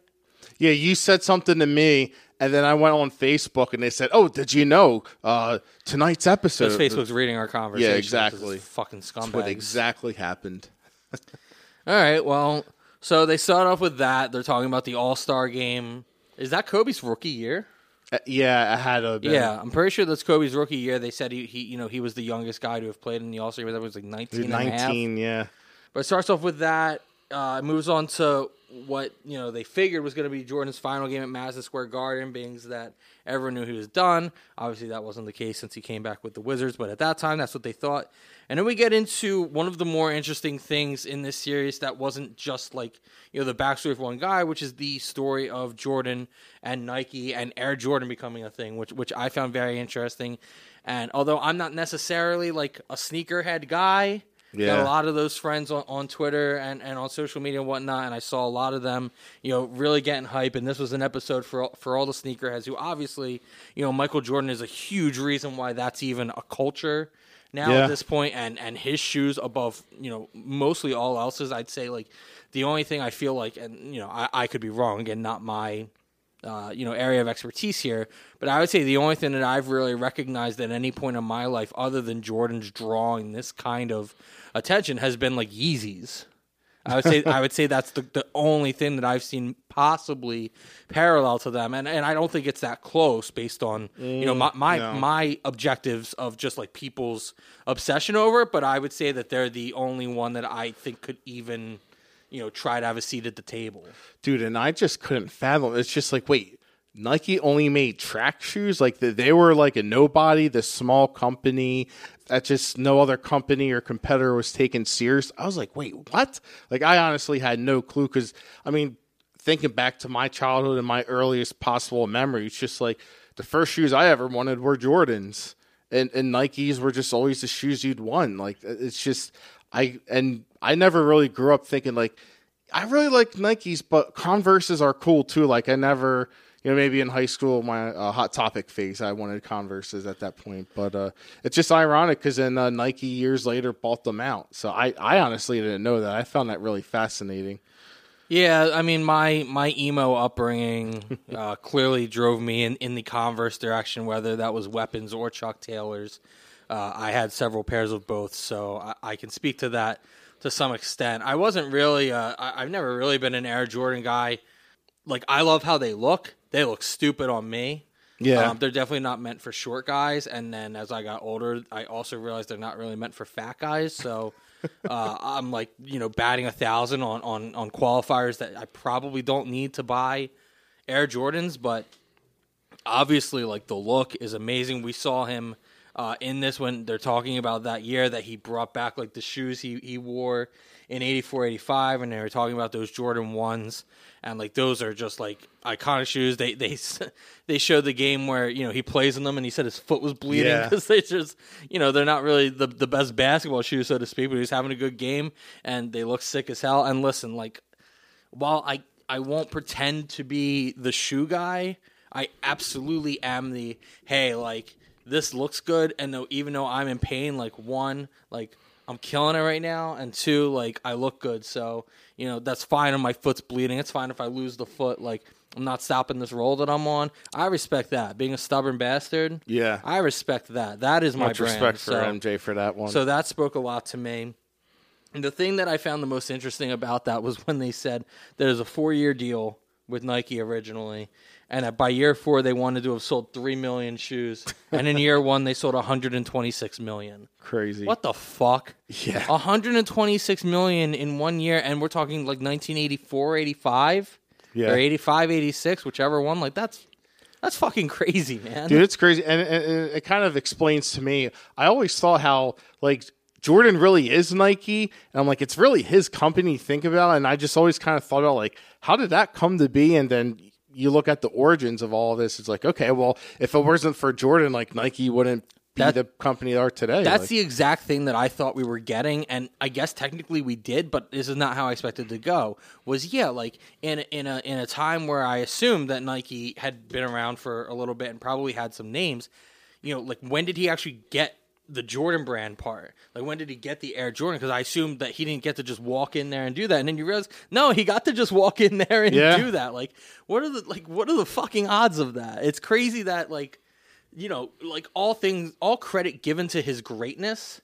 Yeah, you said something to me, and then I went on Facebook, and they said, "Oh, did you know uh, tonight's episode?" Because Facebook's reading our conversation. it's exactly. Fucking That's scumbags. what exactly happened. [LAUGHS] All right. Well, so they start off with that. They're talking about the All Star game. Is that Kobe's rookie year? Uh, yeah, I had a Yeah, I'm pretty sure that's Kobe's rookie year. They said he, he you know, he was the youngest guy to have played in the All Star game. That was like 19, and a half. nineteen. Yeah, But it starts off with that. Uh, it moves on to what you know they figured was going to be Jordan's final game at Madison Square Garden, being that everyone knew he was done. Obviously, that wasn't the case since he came back with the Wizards, but at that time, that's what they thought. And then we get into one of the more interesting things in this series that wasn't just like you know the backstory of one guy, which is the story of Jordan and Nike and Air Jordan becoming a thing, which which I found very interesting. And although I'm not necessarily like a sneakerhead guy, Got a lot of those friends on, on Twitter and, and on social media and whatnot, and I saw a lot of them, you know, really getting hype. And this was an episode for all- for all the sneakerheads who obviously, you know, Michael Jordan is a huge reason why that's even a culture now Yeah. at this point, and and his shoes above, you know, mostly all else's. I'd say like the only thing I feel like, and you know, I, I could be wrong again, not my uh, you know area of expertise here. But I would say the only thing that I've really recognized at any point in my life, other than Jordan's drawing this kind of attention, has been like Yeezys. I would say I would say that's the, the only thing that I've seen possibly parallel to them, and and I don't think it's that close based on you know my mm, my, no. my objectives of just like people's obsession over it. But I would say that they're the only one that I think could even you know try to have a seat at the table. dude, and I just couldn't fathom. It's just like, wait, Nike only made track shoes. Like the, they were like a nobody, this small company that just no other company or competitor was taken serious. I was like, wait, what? Like I honestly had no clue because I mean, thinking back to my childhood and my earliest possible memory, it's just like the first shoes I ever wanted were Jordans. And, and Nikes were just always the shoes you'd want. Like it's just I and I never really grew up thinking like I really like Nikes, but Converses are cool too. Like I never, you know, maybe in high school, my uh, hot topic phase, I wanted Converses at that point. But uh, it's just ironic because then uh, Nike years later bought them out. So I, I honestly didn't know that. I found that really fascinating. Yeah, I mean, my my emo upbringing [LAUGHS] uh, clearly drove me in, in the Converse direction, whether that was weapons or Chuck Taylors. Uh, I had several pairs of both, so I, I can speak to that to some extent. I wasn't really, uh, I, I've never really been an Air Jordan guy. Like, I love how they look. They look stupid on me. Yeah. Um, they're definitely not meant for short guys. And then as I got older, I also realized they're not really meant for fat guys. So [LAUGHS] uh, I'm like, you know, batting a thousand on, on, on qualifiers that I probably don't need to buy Air Jordans. But obviously like the look is amazing. We saw him uh, in this when they're talking about that year that he brought back like the shoes he, he wore in 84 85 and they were talking about those Jordan 1s and like those are just like iconic shoes. They they [LAUGHS] they showed the game where you know he plays in them and he said his foot was bleeding Yeah. because they just you know they're not really the the best basketball shoes so to speak but he's having a good game and they look sick as hell. And listen like while I I won't pretend to be the shoe guy, I absolutely am the hey like this looks good and though even though I'm in pain like one like I'm killing it right now and two like I look good so you know that's fine if my foot's bleeding it's fine if I lose the foot like I'm not stopping this roll that I'm on I respect that being a stubborn bastard Yeah. I respect that that is my Much brand respect for so- MJ for that one. so that spoke a lot to me. And the thing that I found the most interesting about that was when they said there's a four year deal with Nike originally, and by year four they wanted to have sold three million shoes, [LAUGHS] and in year one they sold 126 million. Crazy. What the fuck? Yeah. 126 million in one year, and we're talking like 1984, 85, Yeah. or 85, 86, whichever one. Like that's that's fucking crazy, man. Dude, it's crazy, and, and, it kind of explains to me. I always thought how like Jordan really is Nike, and I'm like, it's really his company. Think about, it. and I just always kind of thought about like, how did that come to be? And then you look at the origins of all of this. It's like, okay, well, if it wasn't for Jordan, like Nike wouldn't be That- the company they are today. That's Like, the exact thing that I thought we were getting, and I guess technically we did, but this is not how I expected to go. Was yeah, like in in a in a time where I assumed that Nike had been around for a little bit and probably had some names. You know, like when did he actually get the Jordan brand part? Like when did he get the Air Jordan? Because I assumed that he didn't get to just walk in there and do that, and then you realize no, he got to just walk in there and Yeah. do that. Like what are the like what are the fucking odds of that? It's crazy that like you know, like all things, all credit given to his greatness,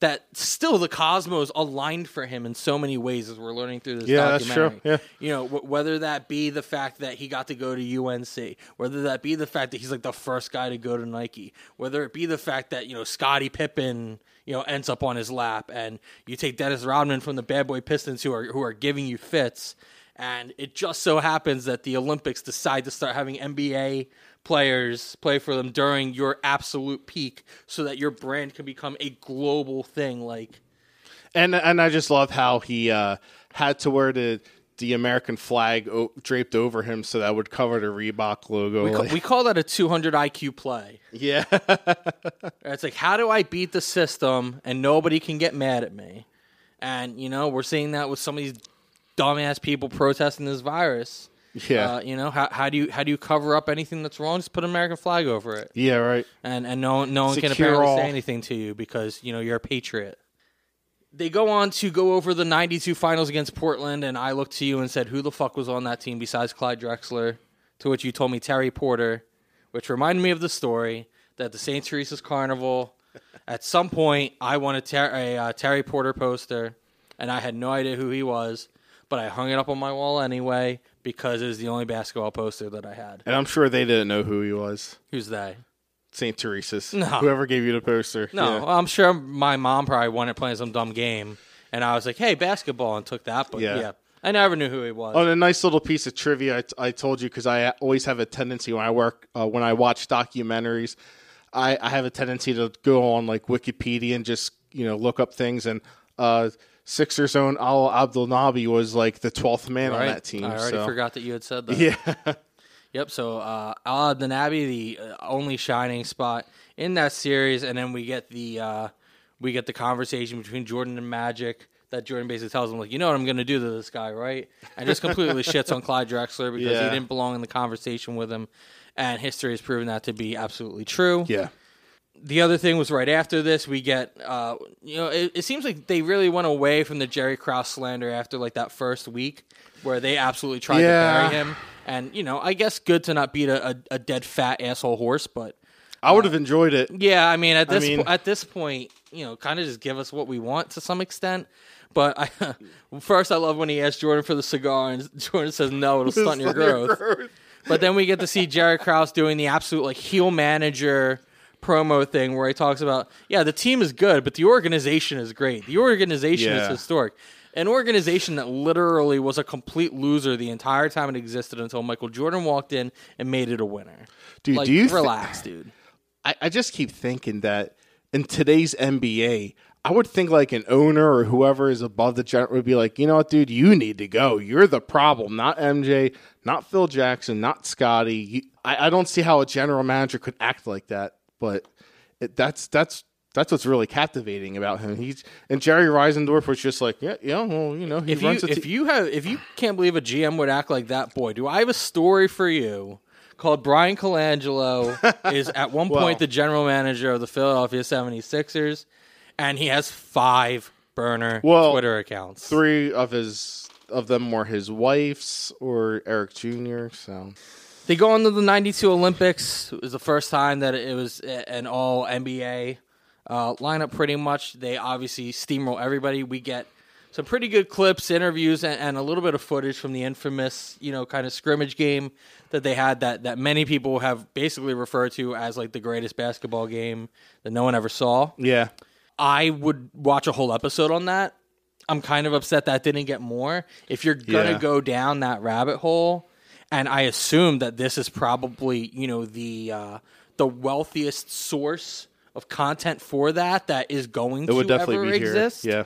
that still the cosmos aligned for him in so many ways as we're learning through this Yeah, that's documentary. true. Yeah. You know, w- whether that be the fact that he got to go to UNC, whether that be the fact that he's like the first guy to go to Nike, whether it be the fact that, you know, Scottie Pippen, you know, ends up on his lap and you take Dennis Rodman from the Bad Boy Pistons who are who are giving you fits and it just so happens that the Olympics decide to start having NBA players play for them during your absolute peak so that your brand can become a global thing like and and I just love how he uh, had to wear the the American flag o- draped over him so that would cover the Reebok logo. we, ca- like- we call that a 200 IQ play. yeah, [LAUGHS] It's like how do I beat the system and nobody can get mad at me? And you know, we're seeing that with some of these dumbass people protesting this virus. Yeah, Uh, you know, how, how do you how do you cover up anything that's wrong? Just put an American flag over it. yeah, right. and and no no one can apparently all. say anything to you because you know you're a patriot. They go on to go over the '92 finals against Portland, and I looked to you and said, "Who the fuck was on that team besides Clyde Drexler?" To which you told me Terry Porter, which reminded me of the story that the St. Teresa's Carnival. [LAUGHS] At some point, I won a, ter- a uh, Terry Porter poster, and I had no idea who he was, but I hung it up on my wall anyway because it was the only basketball poster that I had. And I'm sure they didn't know who he was. Who's they? St. Teresa's. No. Whoever gave you the poster. No, Yeah. I'm sure my mom probably wanted playing some dumb game, and I was like, "Hey, basketball," and took that. But Yeah. yeah, I never knew who he was. Oh, and a nice little piece of trivia I, I told you because I always have a tendency when I work uh, when I watch documentaries, I, I have a tendency to go on like Wikipedia and just you know look up things and uh, Sixers own Alaa Abdelnaby was like the twelfth man on that team. I already so. forgot that you had said that. Yeah, [LAUGHS] Yep. So uh, Al Nabi, the uh, only shining spot in that series, and then we get the uh, we get the conversation between Jordan and Magic. That Jordan basically tells him like, you know what I'm going to do to this guy, right? And just completely [LAUGHS] shits on Clyde Drexler because Yeah. he didn't belong in the conversation with him, and history has proven that to be absolutely true. yeah, the other thing was right after this we get uh you know it, it seems like they really went away from the jerry krause slander after like that first week where they absolutely tried Yeah. to bury him and you know i guess good to not beat a, a, a dead fat asshole horse but I would have enjoyed it. yeah i mean at this mean- po- at this point you know kind of just give us what we want to some extent but I, [LAUGHS] first, I love when he asked Jordan for the cigar, and [LAUGHS] Jordan says, "No, it'll stunt your growth." But then we get to see Jerry Krause doing the absolute like heel manager promo thing where he talks about, yeah, the team is good, but the organization is great. The organization is historic. an organization that literally was a complete loser the entire time it existed until Michael Jordan walked in and made it a winner. Dude, like, do you relax, dude? I, I just keep thinking that in today's NBA, I would think like an owner or whoever is above the general would be like, you know what, dude, you need to go. You're the problem, not MJ, not Phil Jackson, not Scottie. You, I, I don't see how a general manager could act like that, but it, that's that's that's what's really captivating about him. He's and Jerry Reinsdorf was just like, yeah, yeah, well, you know, he If you if you have if you can't believe a GM would act like that, boy, do I have a story for you called Bryan Colangelo [LAUGHS] is at one Well- point the general manager of the Philadelphia 76ers and he has five burner Well, Twitter accounts. three of his of them were his wife's or Eric Jr. So They go into the 92 Olympics. It was the first time that it was an all NBA uh, lineup, pretty much. They obviously steamroll everybody. We get some pretty good clips, interviews, and, and a little bit of footage from the infamous, you know, kind of scrimmage game that they had that, that many people have basically referred to as like the greatest basketball game that no one ever saw. yeah, I would watch a whole episode on that. I'm kind of upset that didn't get more. If you're gonna Yeah. go down that rabbit hole, and I assume that this is probably you know the uh, the wealthiest source of content for that that is going it to would definitely ever be exist. here. Yeah.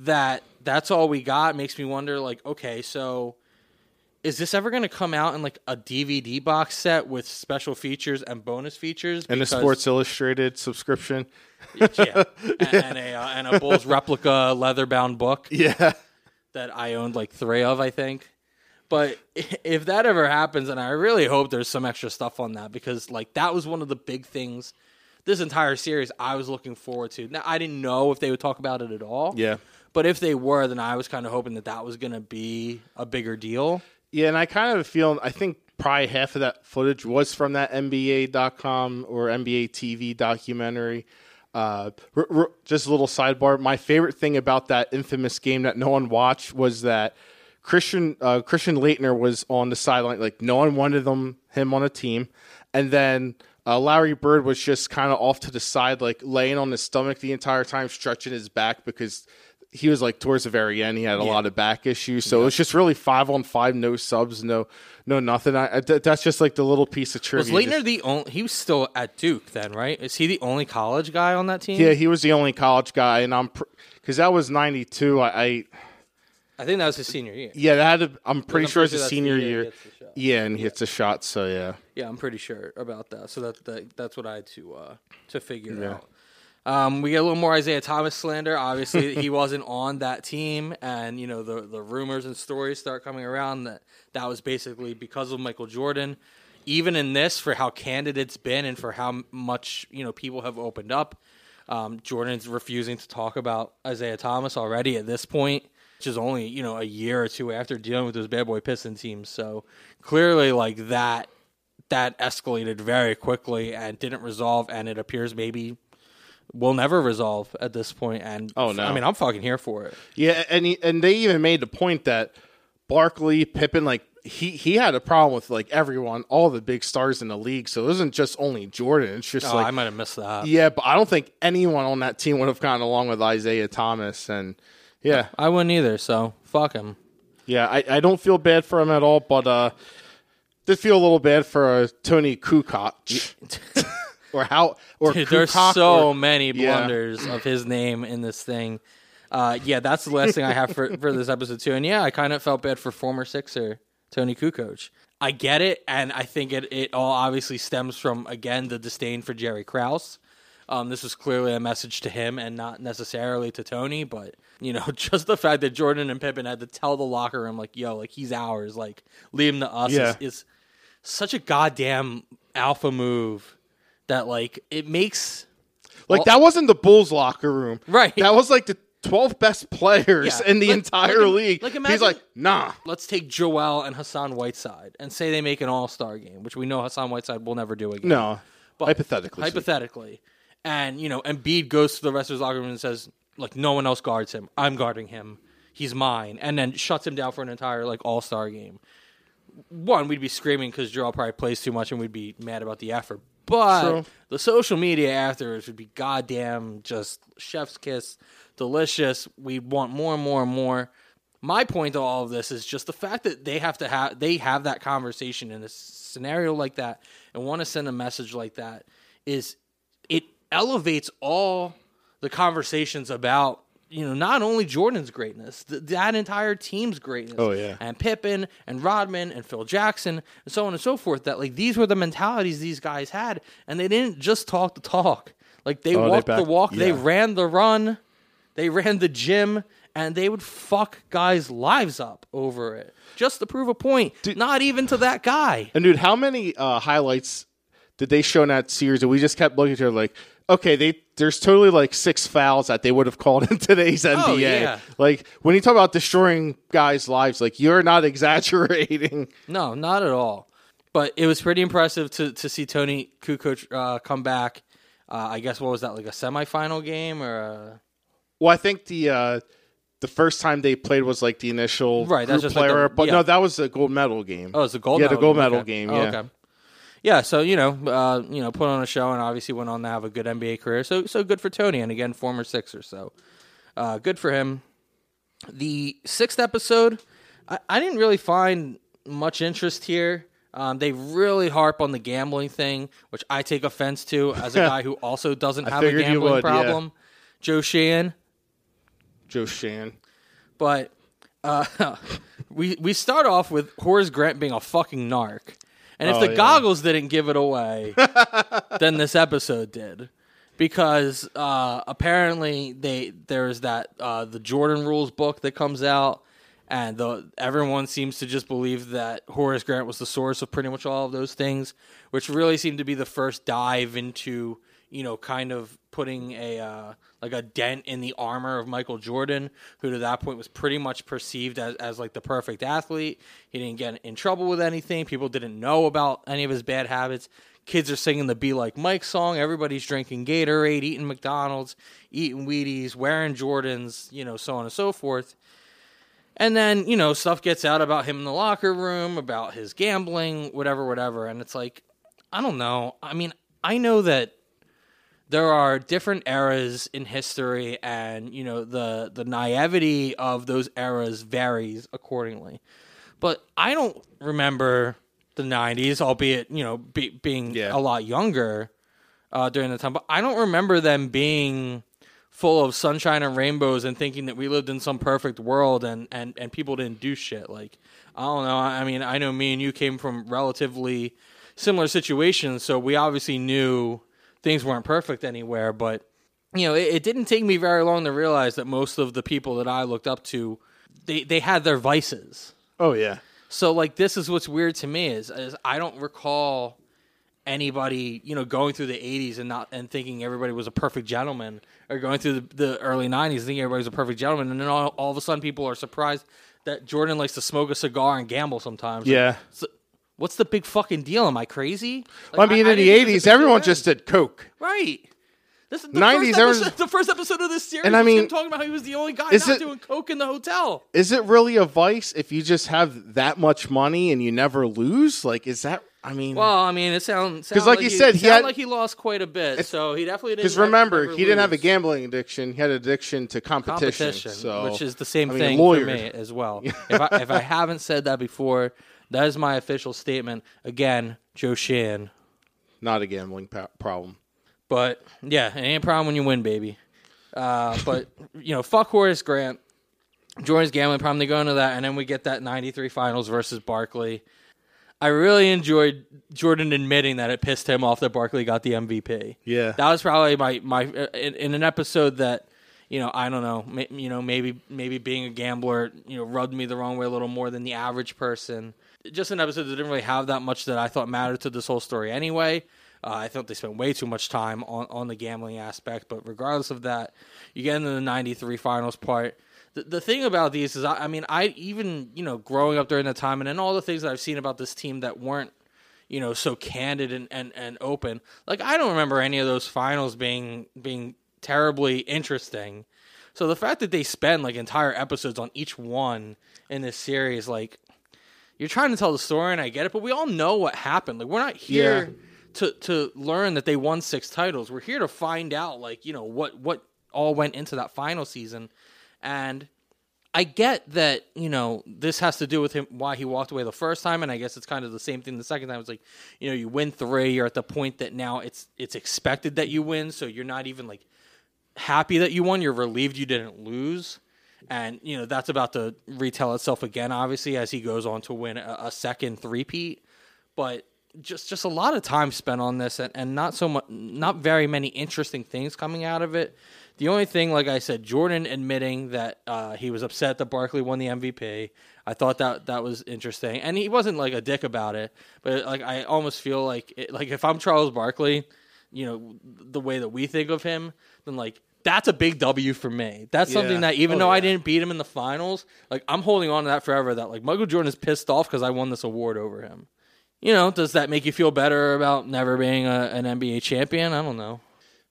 That that's all we got makes me wonder. Like, okay, so is this ever going to come out in like a DVD box set with special features and bonus features? and a Sports Illustrated subscription. yeah, [LAUGHS] and, and a uh, and a Bulls replica leather bound book Yeah, that I owned like three of, I think. But [LAUGHS] if that ever happens, and I really hope there's some extra stuff on that because like that was one of the big things this entire series I was looking forward to. Now I didn't know if they would talk about it at all. yeah, But if they were, then I was kind of hoping that that was going to be a bigger deal. yeah. And I kind of feel I think probably half of that footage was from that NBA.com or NBA TV documentary. Uh, r- r- just a little sidebar. My favorite thing about that infamous game that no one watched was that Christian uh, Christian Laettner was on the sideline. Like no one wanted them him on a team, and then uh, Larry Bird was just kind of off to the side, like laying on his stomach the entire time, stretching his back because he was like towards the very end. He had a lot of back issues, so it was just really five on five, no subs, no no nothing. I, I- th- that's just like the little piece of Was trivia. Leitner the only? He was still at Duke then, right? Is he the only college guy on that team? yeah, he was the only college guy, and I'm because that was '92. I, I I think that was his senior year. yeah, that had. To, I'm pretty I'm sure it's a senior year year. Yeah, and he hits a shot. So yeah, Yeah, I'm pretty sure about that. So that, that that's what I had to uh, to figure out. Um, we get a little more Isiah Thomas slander. Obviously, he [LAUGHS] wasn't on that team, and you know the the rumors and stories start coming around that that was basically because of Michael Jordan. Even in this, for how candid it's been and for how much you know people have opened up, um, Jordan's refusing to talk about Isiah Thomas already at this point, which is only you know a year or two after dealing with those bad boy Piston teams. So clearly, like that that escalated very quickly and didn't resolve, and it appears maybe will never resolve at this point. And Oh, no. I mean, I'm fucking here for it. yeah, and he, and they even made the point that Barkley, Pippen, like he he had a problem with like everyone, all the big stars in the league. So it wasn't just only Jordan. It's just Oh, like I might have missed that. yeah, but I don't think anyone on that team would have gotten along with Isiah Thomas. And yeah, I wouldn't either. So fuck him. yeah, I, I don't feel bad for him at all, but uh, did feel a little bad for uh, Toni Kukoc. [LAUGHS] or how or Dude, there's so or- many Yeah. blunders of his name in this thing. Uh, yeah, that's the last thing I have for, [LAUGHS] for this episode too. And yeah, I kind of felt bad for former Sixer Toni Kukoc. I get it, and I think it it all obviously stems from again the disdain for Jerry Krause. Um, this was clearly a message to him and not necessarily to Toni, but you know, [LAUGHS] just the fact that Jordan and Pippen had to tell the locker room like, "Yo, like he's ours, like leave him to us," Yeah. is, is such a goddamn alpha move that like it makes Like that wasn't the Bulls locker room, Right. That was like the twelve best players Yeah. in the Like- entire like- league. like imagine, He's like, nah. let's take Joel and Hassan Whiteside and say they make an All Star game, which we know Hassan Whiteside will never do again. No, But hypothetically, hypothetically, and you know, Embiid goes to the rest of his locker room and says, "Like no one else guards him. I'm guarding him. He's mine," and then shuts him down for an entire like All Star game. One, we'd be screaming because Joel probably plays too much, and we'd be mad about the effort. But True. the social media afterwards would be goddamn just chef's kiss, delicious. We want more and more and more. My point to all of this is just the fact that they have to have they have that conversation in a scenario like that and want to send a message like that is it elevates all the conversations about you know not only Jordan's greatness, th- that entire team's greatness. Oh, yeah. and Pippen and Rodman and Phil Jackson and so on and so forth. That like these were the mentalities these guys had, and they didn't just talk the talk. Like they Oh, they walked the back- walk, they ran the run, they ran the gym, and they would fuck guys' lives up over it just to prove a point. Not even to that guy. And dude, how many uh, highlights did they show in that series? And we just kept looking at her like, okay, they there's totally like six fouls that they would have called [LAUGHS] in today's NBA. Oh, yeah. Like when you talk about destroying guys' lives, like you're not [LAUGHS] exaggerating. No, not at all. But it was pretty impressive to to see Toni Kukoc uh, come back. Uh, I guess what was that like a semifinal game or a Well, I think the uh, the first time they played was like the initial Right, that's just like player, the- but yeah. no, that was a gold medal game. Oh, it's a gold Yeah, medal the gold game. medal Okay. game, Oh, yeah. okay. Yeah, so you know, uh, you know, put on a show and obviously went on to have a good NBA career. So so good for Toni and again former Sixer. So uh, good for him. The sixth episode, I, I didn't really find much interest here. Um, they really harp on the gambling thing, which I take offense to as a [LAUGHS] guy who also doesn't have a gambling would, yeah. problem. Joe Sheehan, Joe Shan. but uh, [LAUGHS] we we start off with Horace Grant being a fucking narc, and if Oh, the yeah. goggles didn't give it away, [LAUGHS] then this episode did, because uh, apparently they there's that uh, the Jordan Rules book that comes out. And the, everyone seems to just believe that Horace Grant was the source of pretty much all of those things, which really seemed to be the first dive into you know, kind of putting a uh, like a dent in the armor of Michael Jordan, who to that point was pretty much perceived as, as like the perfect athlete. He didn't get in trouble with anything. People didn't know about any of his bad habits. Kids are singing the "Be Like Mike" song. Everybody's drinking Gatorade, eating McDonald's, eating Wheaties, wearing Jordans, you know, so on and so forth. And then, you know, stuff gets out about him in the locker room, about his gambling, whatever, whatever. And it's like, I don't know. I mean, I know that there are different eras in history and, you know, the the naivety of those eras varies accordingly. But I don't remember the 90s, albeit, you know, be, being Yeah. a lot younger uh, during the time. But I don't remember them being full of sunshine and rainbows and thinking that we lived in some perfect world and, and, and people didn't do shit. Like, I don't know. I mean, I know me and you came from relatively similar situations, so we obviously knew things weren't perfect anywhere. But, you know, it, it didn't take me very long to realize that most of the people that I looked up to, they, they had their vices. Oh yeah. So like this is what's weird to me is, is I don't recall anybody you know going through the 80s and not and thinking everybody was a perfect gentleman or going through the, the early 90s thinking everybody was a perfect gentleman and then all, all of a sudden people are surprised that Jordan likes to smoke a cigar and gamble sometimes. Yeah. so- what's the big fucking deal? Am I crazy? Well, I Like, mean, in didn't the think it was a '80s, everyone just did coke. right. This is the 90s, first episode, the first episode of this series. And I mean- him talking about how he was the only guy not it- doing coke in the hotel. Is it really a vice if you just have that much money and you never lose? Like, is that? I mean, Well, I mean, it sounds 'Cause like you said, he had- like he lost quite a bit. So he definitely didn't. because remember, he didn't have a gambling addiction; he had addiction to competition. competition, so, which is the same I mean, thing for me as well. [LAUGHS] if I if I haven't said that before, that is my official statement. Again, Joe Shan. not a gambling pa- problem. But yeah, it ain't a problem when you win, baby. Uh, [LAUGHS] but you know, fuck Horace Grant. Jordan's gambling problem. They go into that, and then we get that '93 Finals versus Barkley. I really enjoyed Jordan admitting that it pissed him off that Barkley got the MVP. Yeah. that was probably my my uh, in, in an episode that you know I don't know you know maybe maybe being a gambler you know rubbed me the wrong way a little more than the average person. Just an episode that didn't really have that much that I thought mattered to this whole story anyway. Uh, I thought they spent way too much time on, on the gambling aspect, but regardless of that, you get into the '93 finals part. The, the thing about these is, I, I mean, I even you know growing up during the time, and then all the things that I've seen about this team that weren't you know so candid and, and, and open. Like I don't remember any of those finals being being terribly interesting. So the fact that they spend like entire episodes on each one in this series, like you're trying to tell the story, and I get it, but we all know what happened. Like we're not here Yeah. to to learn that they won six titles. We're here to find out like, you know, what what all went into that final season. And I get that, you know, this has to do with him why he walked away the first time and I guess it's kind of the same thing the second time. It's like, you know, you win 3, you're at the point that now it's it's expected that you win, so you're not even like happy that you won, you're relieved you didn't lose. And, you know, that's about to retell itself again obviously as he goes on to win a, a second three-peat. But just just a lot of time spent on this and, and not so much not very many interesting things coming out of it. The only thing like i said jordan admitting that uh, he was upset that barkley won the mvp i thought that that was interesting. And he wasn't like a dick about it but like i almost feel like it, like if i'm charles barkley you know the way that we think of him then like that's a big W for me. That's something Yeah. that even Oh, though I yeah. didn't beat him in the finals, like I'm holding on to that forever. That like Michael Jordan is pissed off because I won this award over him. You know, does that make you feel better about never being a, an NBA champion? I don't know.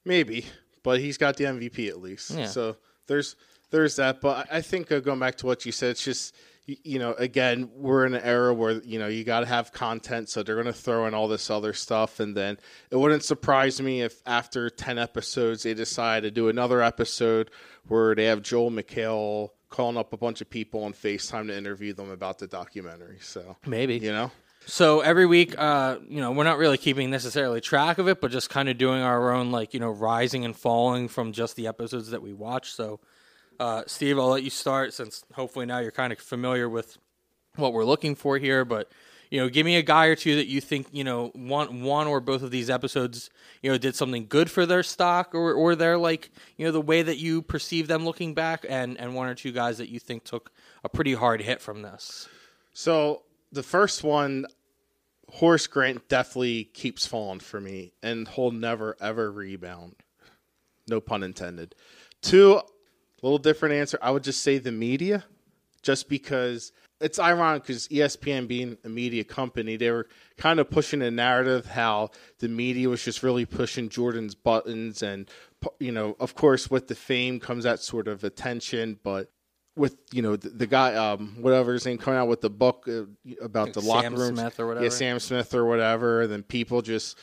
Maybe, but he's got the MVP at least. Yeah. So there's there's that. But I I think uh, going back to what you said, it's just you know again we're in an era where you know you got to have content, so they're going to throw in all this other stuff, and then it wouldn't surprise me if after ten episodes they decide to do another episode where they have Joel McHale calling up a bunch of people on Facetime to interview them about the documentary. So Maybe. you know. So every week, uh, you know, we're not really keeping necessarily track of it, but just kind of doing our own, like, you know, rising and falling from just the episodes that we watch. So, uh, Steve, I'll let you start since hopefully now you're kind of familiar with what we're looking for here. But, you know, give me a guy or two that you think, you know, one, one or both of these episodes, you know, did something good for their stock or, or their, like, you know, the way that you perceive them looking back, and, and one or two guys that you think took a pretty hard hit from this. So the first one, Horace Grant definitely keeps falling for me, and he'll never ever rebound. No pun intended. Two, a little different answer. I would just say the media, just because it's ironic because ESPN being a media company, they were kind of pushing a narrative how the media was just really pushing Jordan's buttons, and you know, of course, with the fame comes that sort of attention, but with you know the, the guy um whatever his name coming out with the book uh, about the Sam locker room Smith or whatever. yeah Sam Smith or whatever then people just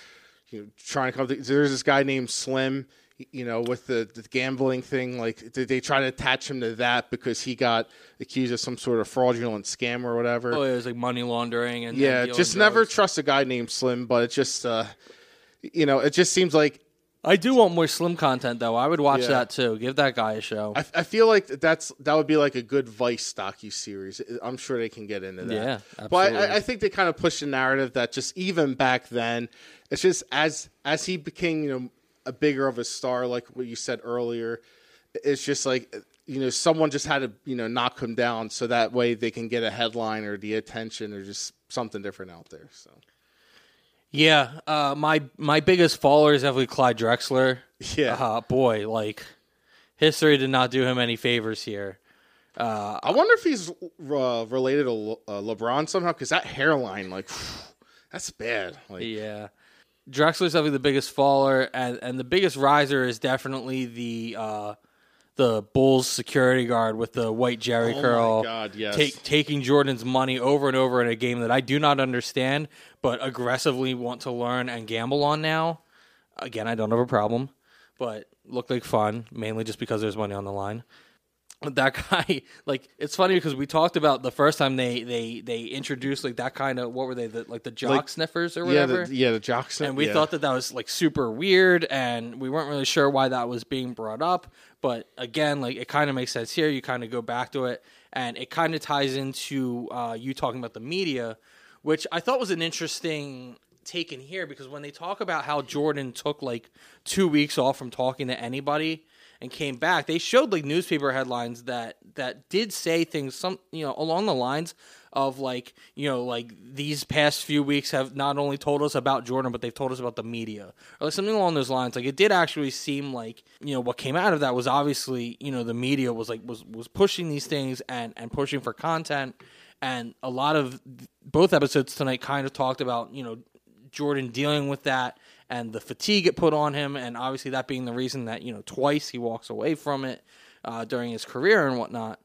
you know trying to come to, there's this guy named Slim you know with the, the gambling thing like they, they try to attach him to that because he got accused of some sort of fraudulent scam or whatever Oh, it was like money laundering and yeah and just never drugs. trust a guy named Slim but it just uh you know it just seems like I do want more slim content though. I would watch Yeah. that too. Give that guy a show. I, I feel like that's that would be like a good Vice docu series. I'm sure they can get into that. Yeah, But I, absolutely. I, I think they kind of pushed the narrative that just even back then, it's just as as he became you know a bigger of a star, like what you said earlier, it's just like you know someone just had to you know knock him down so that way they can get a headline or the attention or just something different out there. So yeah, uh, my my biggest follower is definitely Clyde Drexler. yeah, Uh, boy, like history did not do him any favors here. I wonder if he's uh, related to Le- uh, LeBron somehow because that hairline, like, [SIGHS] that's bad. Like, Yeah. Drexler's definitely the biggest faller, and, and the biggest riser is definitely the uh, the Bulls security guard with the white Jheri Oh my curl, God, yes. take, taking Jordan's money over and over in a game that I do not understand, but aggressively want to learn and gamble on now. Again, I don't have a problem, but looked like fun, mainly just because there's money on the line that [LAUGHS] guy like it's funny because we talked about the first time they they they introduced like that kind of what were they the, like the jock Like- sniffers or yeah, whatever the, yeah, the Jockson. and we yeah. thought that that was like super weird and we weren't really sure why that was being brought up but again like it kind of makes sense here you kind of go back to it and it kind of ties into uh, you talking about the media which i thought was an interesting take in here because when they talk about how jordan took like two weeks off from talking to anybody and came back they showed like newspaper headlines that that did say things some you know along the lines of like you know like these past few weeks have not only told us about Jordan but they've told us about the media. Or like something along those lines. Like it did actually seem like you know what came out of that was obviously you know the media was like was was pushing these things and and pushing for content. And a lot of both episodes tonight kind of talked about you know Jordan dealing with that and the fatigue it put on him, and obviously that being the reason that you know twice he walks away from it uh, during his career and whatnot.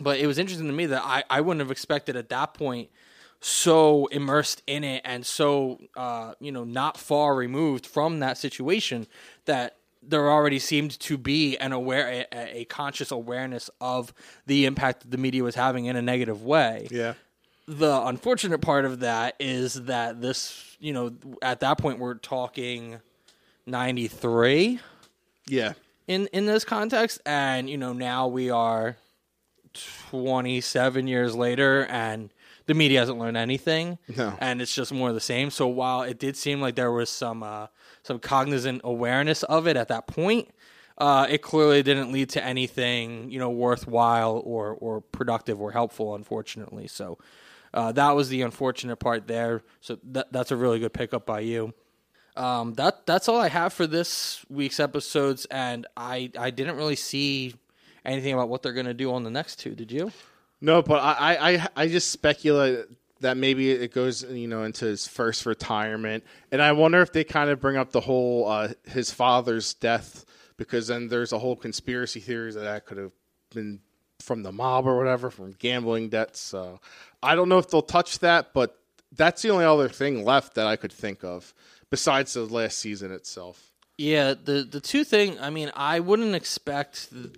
But it was interesting to me that I, I wouldn't have expected at that point so immersed in it and so uh, you know not far removed from that situation that there already seemed to be an aware a, a conscious awareness of the impact that the media was having in a negative way Yeah. The unfortunate part of that is that this, you know, at that point we're talking 93 Yeah. in in this context and you know now we are 27 years later and the media hasn't learned anything No. and it's just more of the same so while it did seem like there was some uh, some cognizant awareness of it at that point uh, it clearly didn't lead to anything you know worthwhile or or productive or helpful unfortunately so uh, that was the unfortunate part there so that, that's a really good pickup by you um, that that's all I have for this week's episodes, and I I didn't really see anything about what they're going to do on the next two. Did you? No, but I, I, I just speculate that maybe it goes, you know, into his first retirement, and I wonder if they kind of bring up the whole uh, his father's death because then there's a whole conspiracy theories that that could have been from the mob or whatever, from gambling debts. So I don't know if they'll touch that, but that's the only other thing left that I could think of besides the last season itself. Yeah, the the two thing. I mean, I wouldn't expect. th-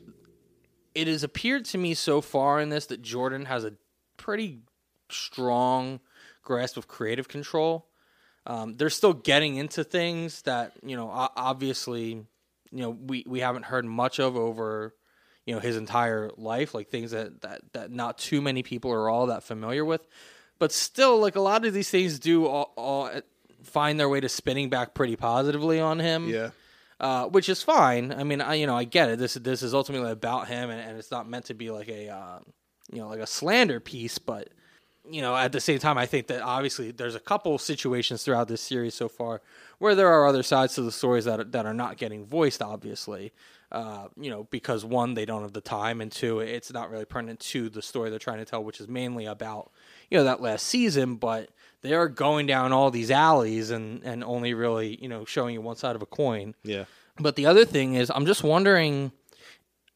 It has appeared to me so far in this that Jordan has a pretty strong grasp of creative control. Um, they're still getting into things that you know, obviously, you know, we we haven't heard much of over you know his entire life, like things that that that not too many people are all that familiar with. But still, like a lot of these things do all, all find their way to spinning back pretty positively on him Yeah. uh, which is fine. I mean, I you know I get it. This this is ultimately about him, and, and it's not meant to be like a uh, you know like a slander piece. But you know, at the same time, I think that obviously there's a couple situations throughout this series so far where there are other sides to the stories that are, that are not getting voiced. Obviously, uh, you know, because one they don't have the time, and two it's not really pertinent to the story they're trying to tell, which is mainly about you know that last season, but. They are going down all these alleys and, and only really, you know, showing you one side of a coin. Yeah. But the other thing is, I'm just wondering.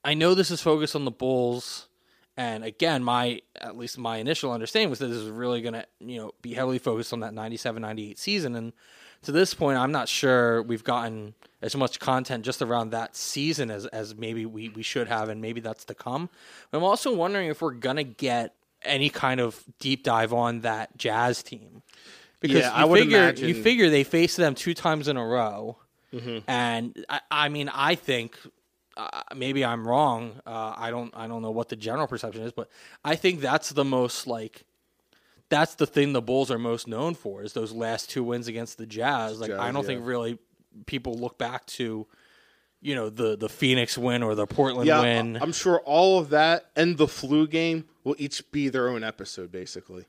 I know this is focused on the Bulls, and again, my at least my initial understanding was that this is really going to you know be heavily focused on that 97-98 season. And to this point, I'm not sure we've gotten as much content just around that season as as maybe we we should have, and maybe that's to come. But I'm also wondering if we're gonna get any kind of deep dive on that Jazz team because Yeah, you I would figure imagine- you figure they faced them two times in a row. Mm-hmm. And I, I mean, I think uh, maybe I'm wrong. Uh, I don't. I don't know what the general perception is, but I think that's the most like. That's the thing the Bulls are most known for is those last two wins against the Jazz. Like Jazz, I don't yeah. think really people look back to, you know, the the Phoenix win or the Portland Yeah, win. I'm sure all of that and the flu game will each be their own episode, basically.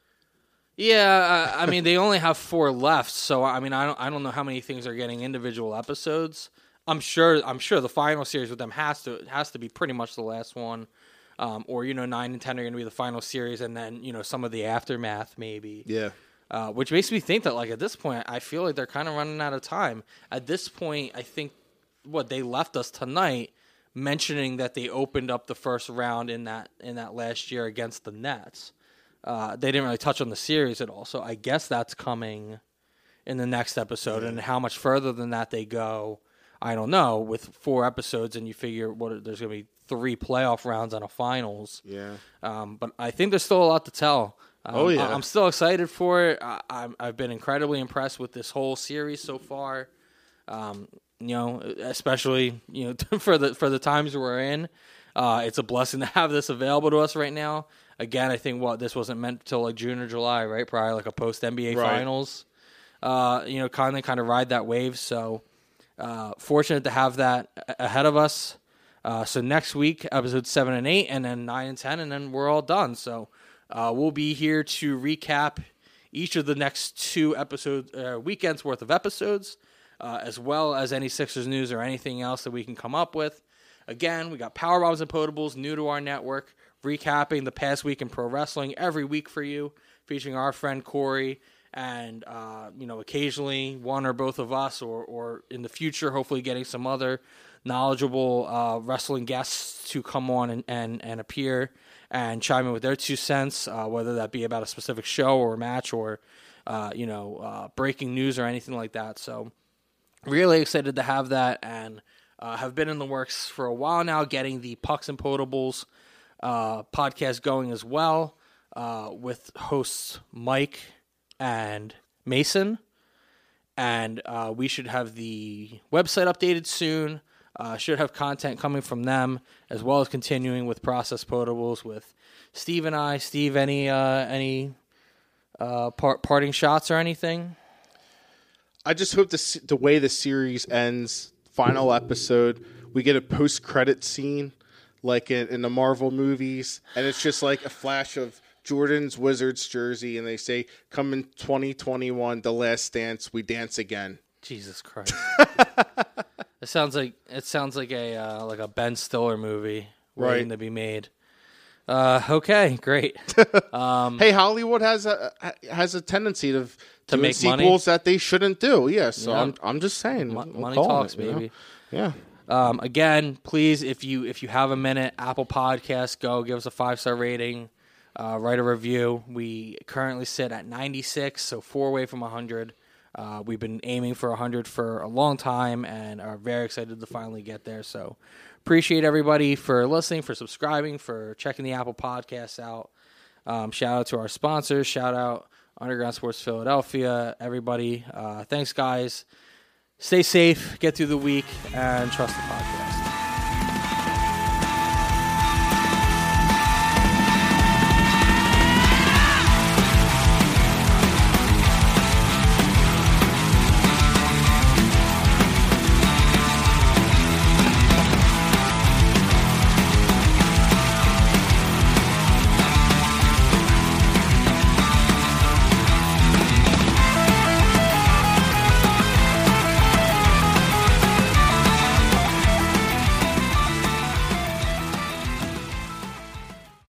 Yeah, I, I mean they only have four left, so I mean I don't I don't know how many things are getting individual episodes. I'm sure I'm sure the final series with them has to has to be pretty much the last one, um, or you know nine and ten are going to be the final series, and then you know some of the aftermath maybe. Yeah. Uh, which makes me think that like at this point I feel like they're kind of running out of time. At this point, I think what they left us tonight mentioning that they opened up the first round in that in that last year against the Nets. Uh, they didn't really touch on the series at all, so I guess that's coming in the next episode. And how much further than that they go, I don't know. With four episodes, and you figure what there's going to be three playoff rounds and a finals. Yeah. Um, but I think there's still a lot to tell. Um, Oh, yeah. I- I'm still excited for it. I, I'm, I've been incredibly impressed with this whole series so far. Um, you know, especially you know [LAUGHS] for the for the times we're in, uh, it's a blessing to have this available to us right now. Again, I think what this wasn't meant till like June or July, right? Probably like a post NBA Right. finals. Uh, you know, kind of kind of ride that wave. So uh, fortunate to have that ahead of us. Uh, so next week, episode seven and eight, and then nine and ten, and then we're all done. So uh, we'll be here to recap each of the next two episodes, uh, weekends worth of episodes, uh, as well as any Sixers news or anything else that we can come up with. Again, we got Power Bombs and Potables new to our network, recapping the past week in pro wrestling every week for you, featuring our friend Corey and uh, you know occasionally one or both of us, or or in the future, hopefully getting some other knowledgeable uh, wrestling guests to come on and, and, and appear and chime in with their two cents, uh, whether that be about a specific show or match or uh, you know uh, breaking news or anything like that. So really excited to have that and uh, have been in the works for a while now, getting the Pucks and Potables uh, podcast going as well with hosts Mike and Mason. And we should have the website updated soon. Uh, should have content coming from them as well as continuing with Process Potables with Steve and I. Steve, any uh, any part, parting shots or anything? I just hope the the way the series ends, final episode, we get a post credit scene like in, in, the Marvel movies, and it's just like a flash of Jordan's Wizards jersey, and they say, "Come in 2021, the last dance, we dance again." Jesus Christ! [LAUGHS] it sounds like it sounds like a uh, like a Ben Stiller movie waiting right. to be made. Uh, okay, great. [LAUGHS] Um, hey, Hollywood has a has a tendency to to make sequels money? that they shouldn't do. Yeah, so I'm I'm just saying, money talks, it, baby. You know? Yeah. Um, again, please, if you if you have a minute, Apple Podcast, go give us a five star rating, uh, write a review. We currently sit at 96, so four away from 100. Uh, we've been aiming for 100 for a long time and are very excited to finally get there. So appreciate everybody for listening, for subscribing, for checking the Apple Podcasts out. Um, shout out to our sponsors. Shout out Underground Sports Philadelphia. Everybody, uh, thanks, guys. Stay safe, get through the week, and trust the podcast.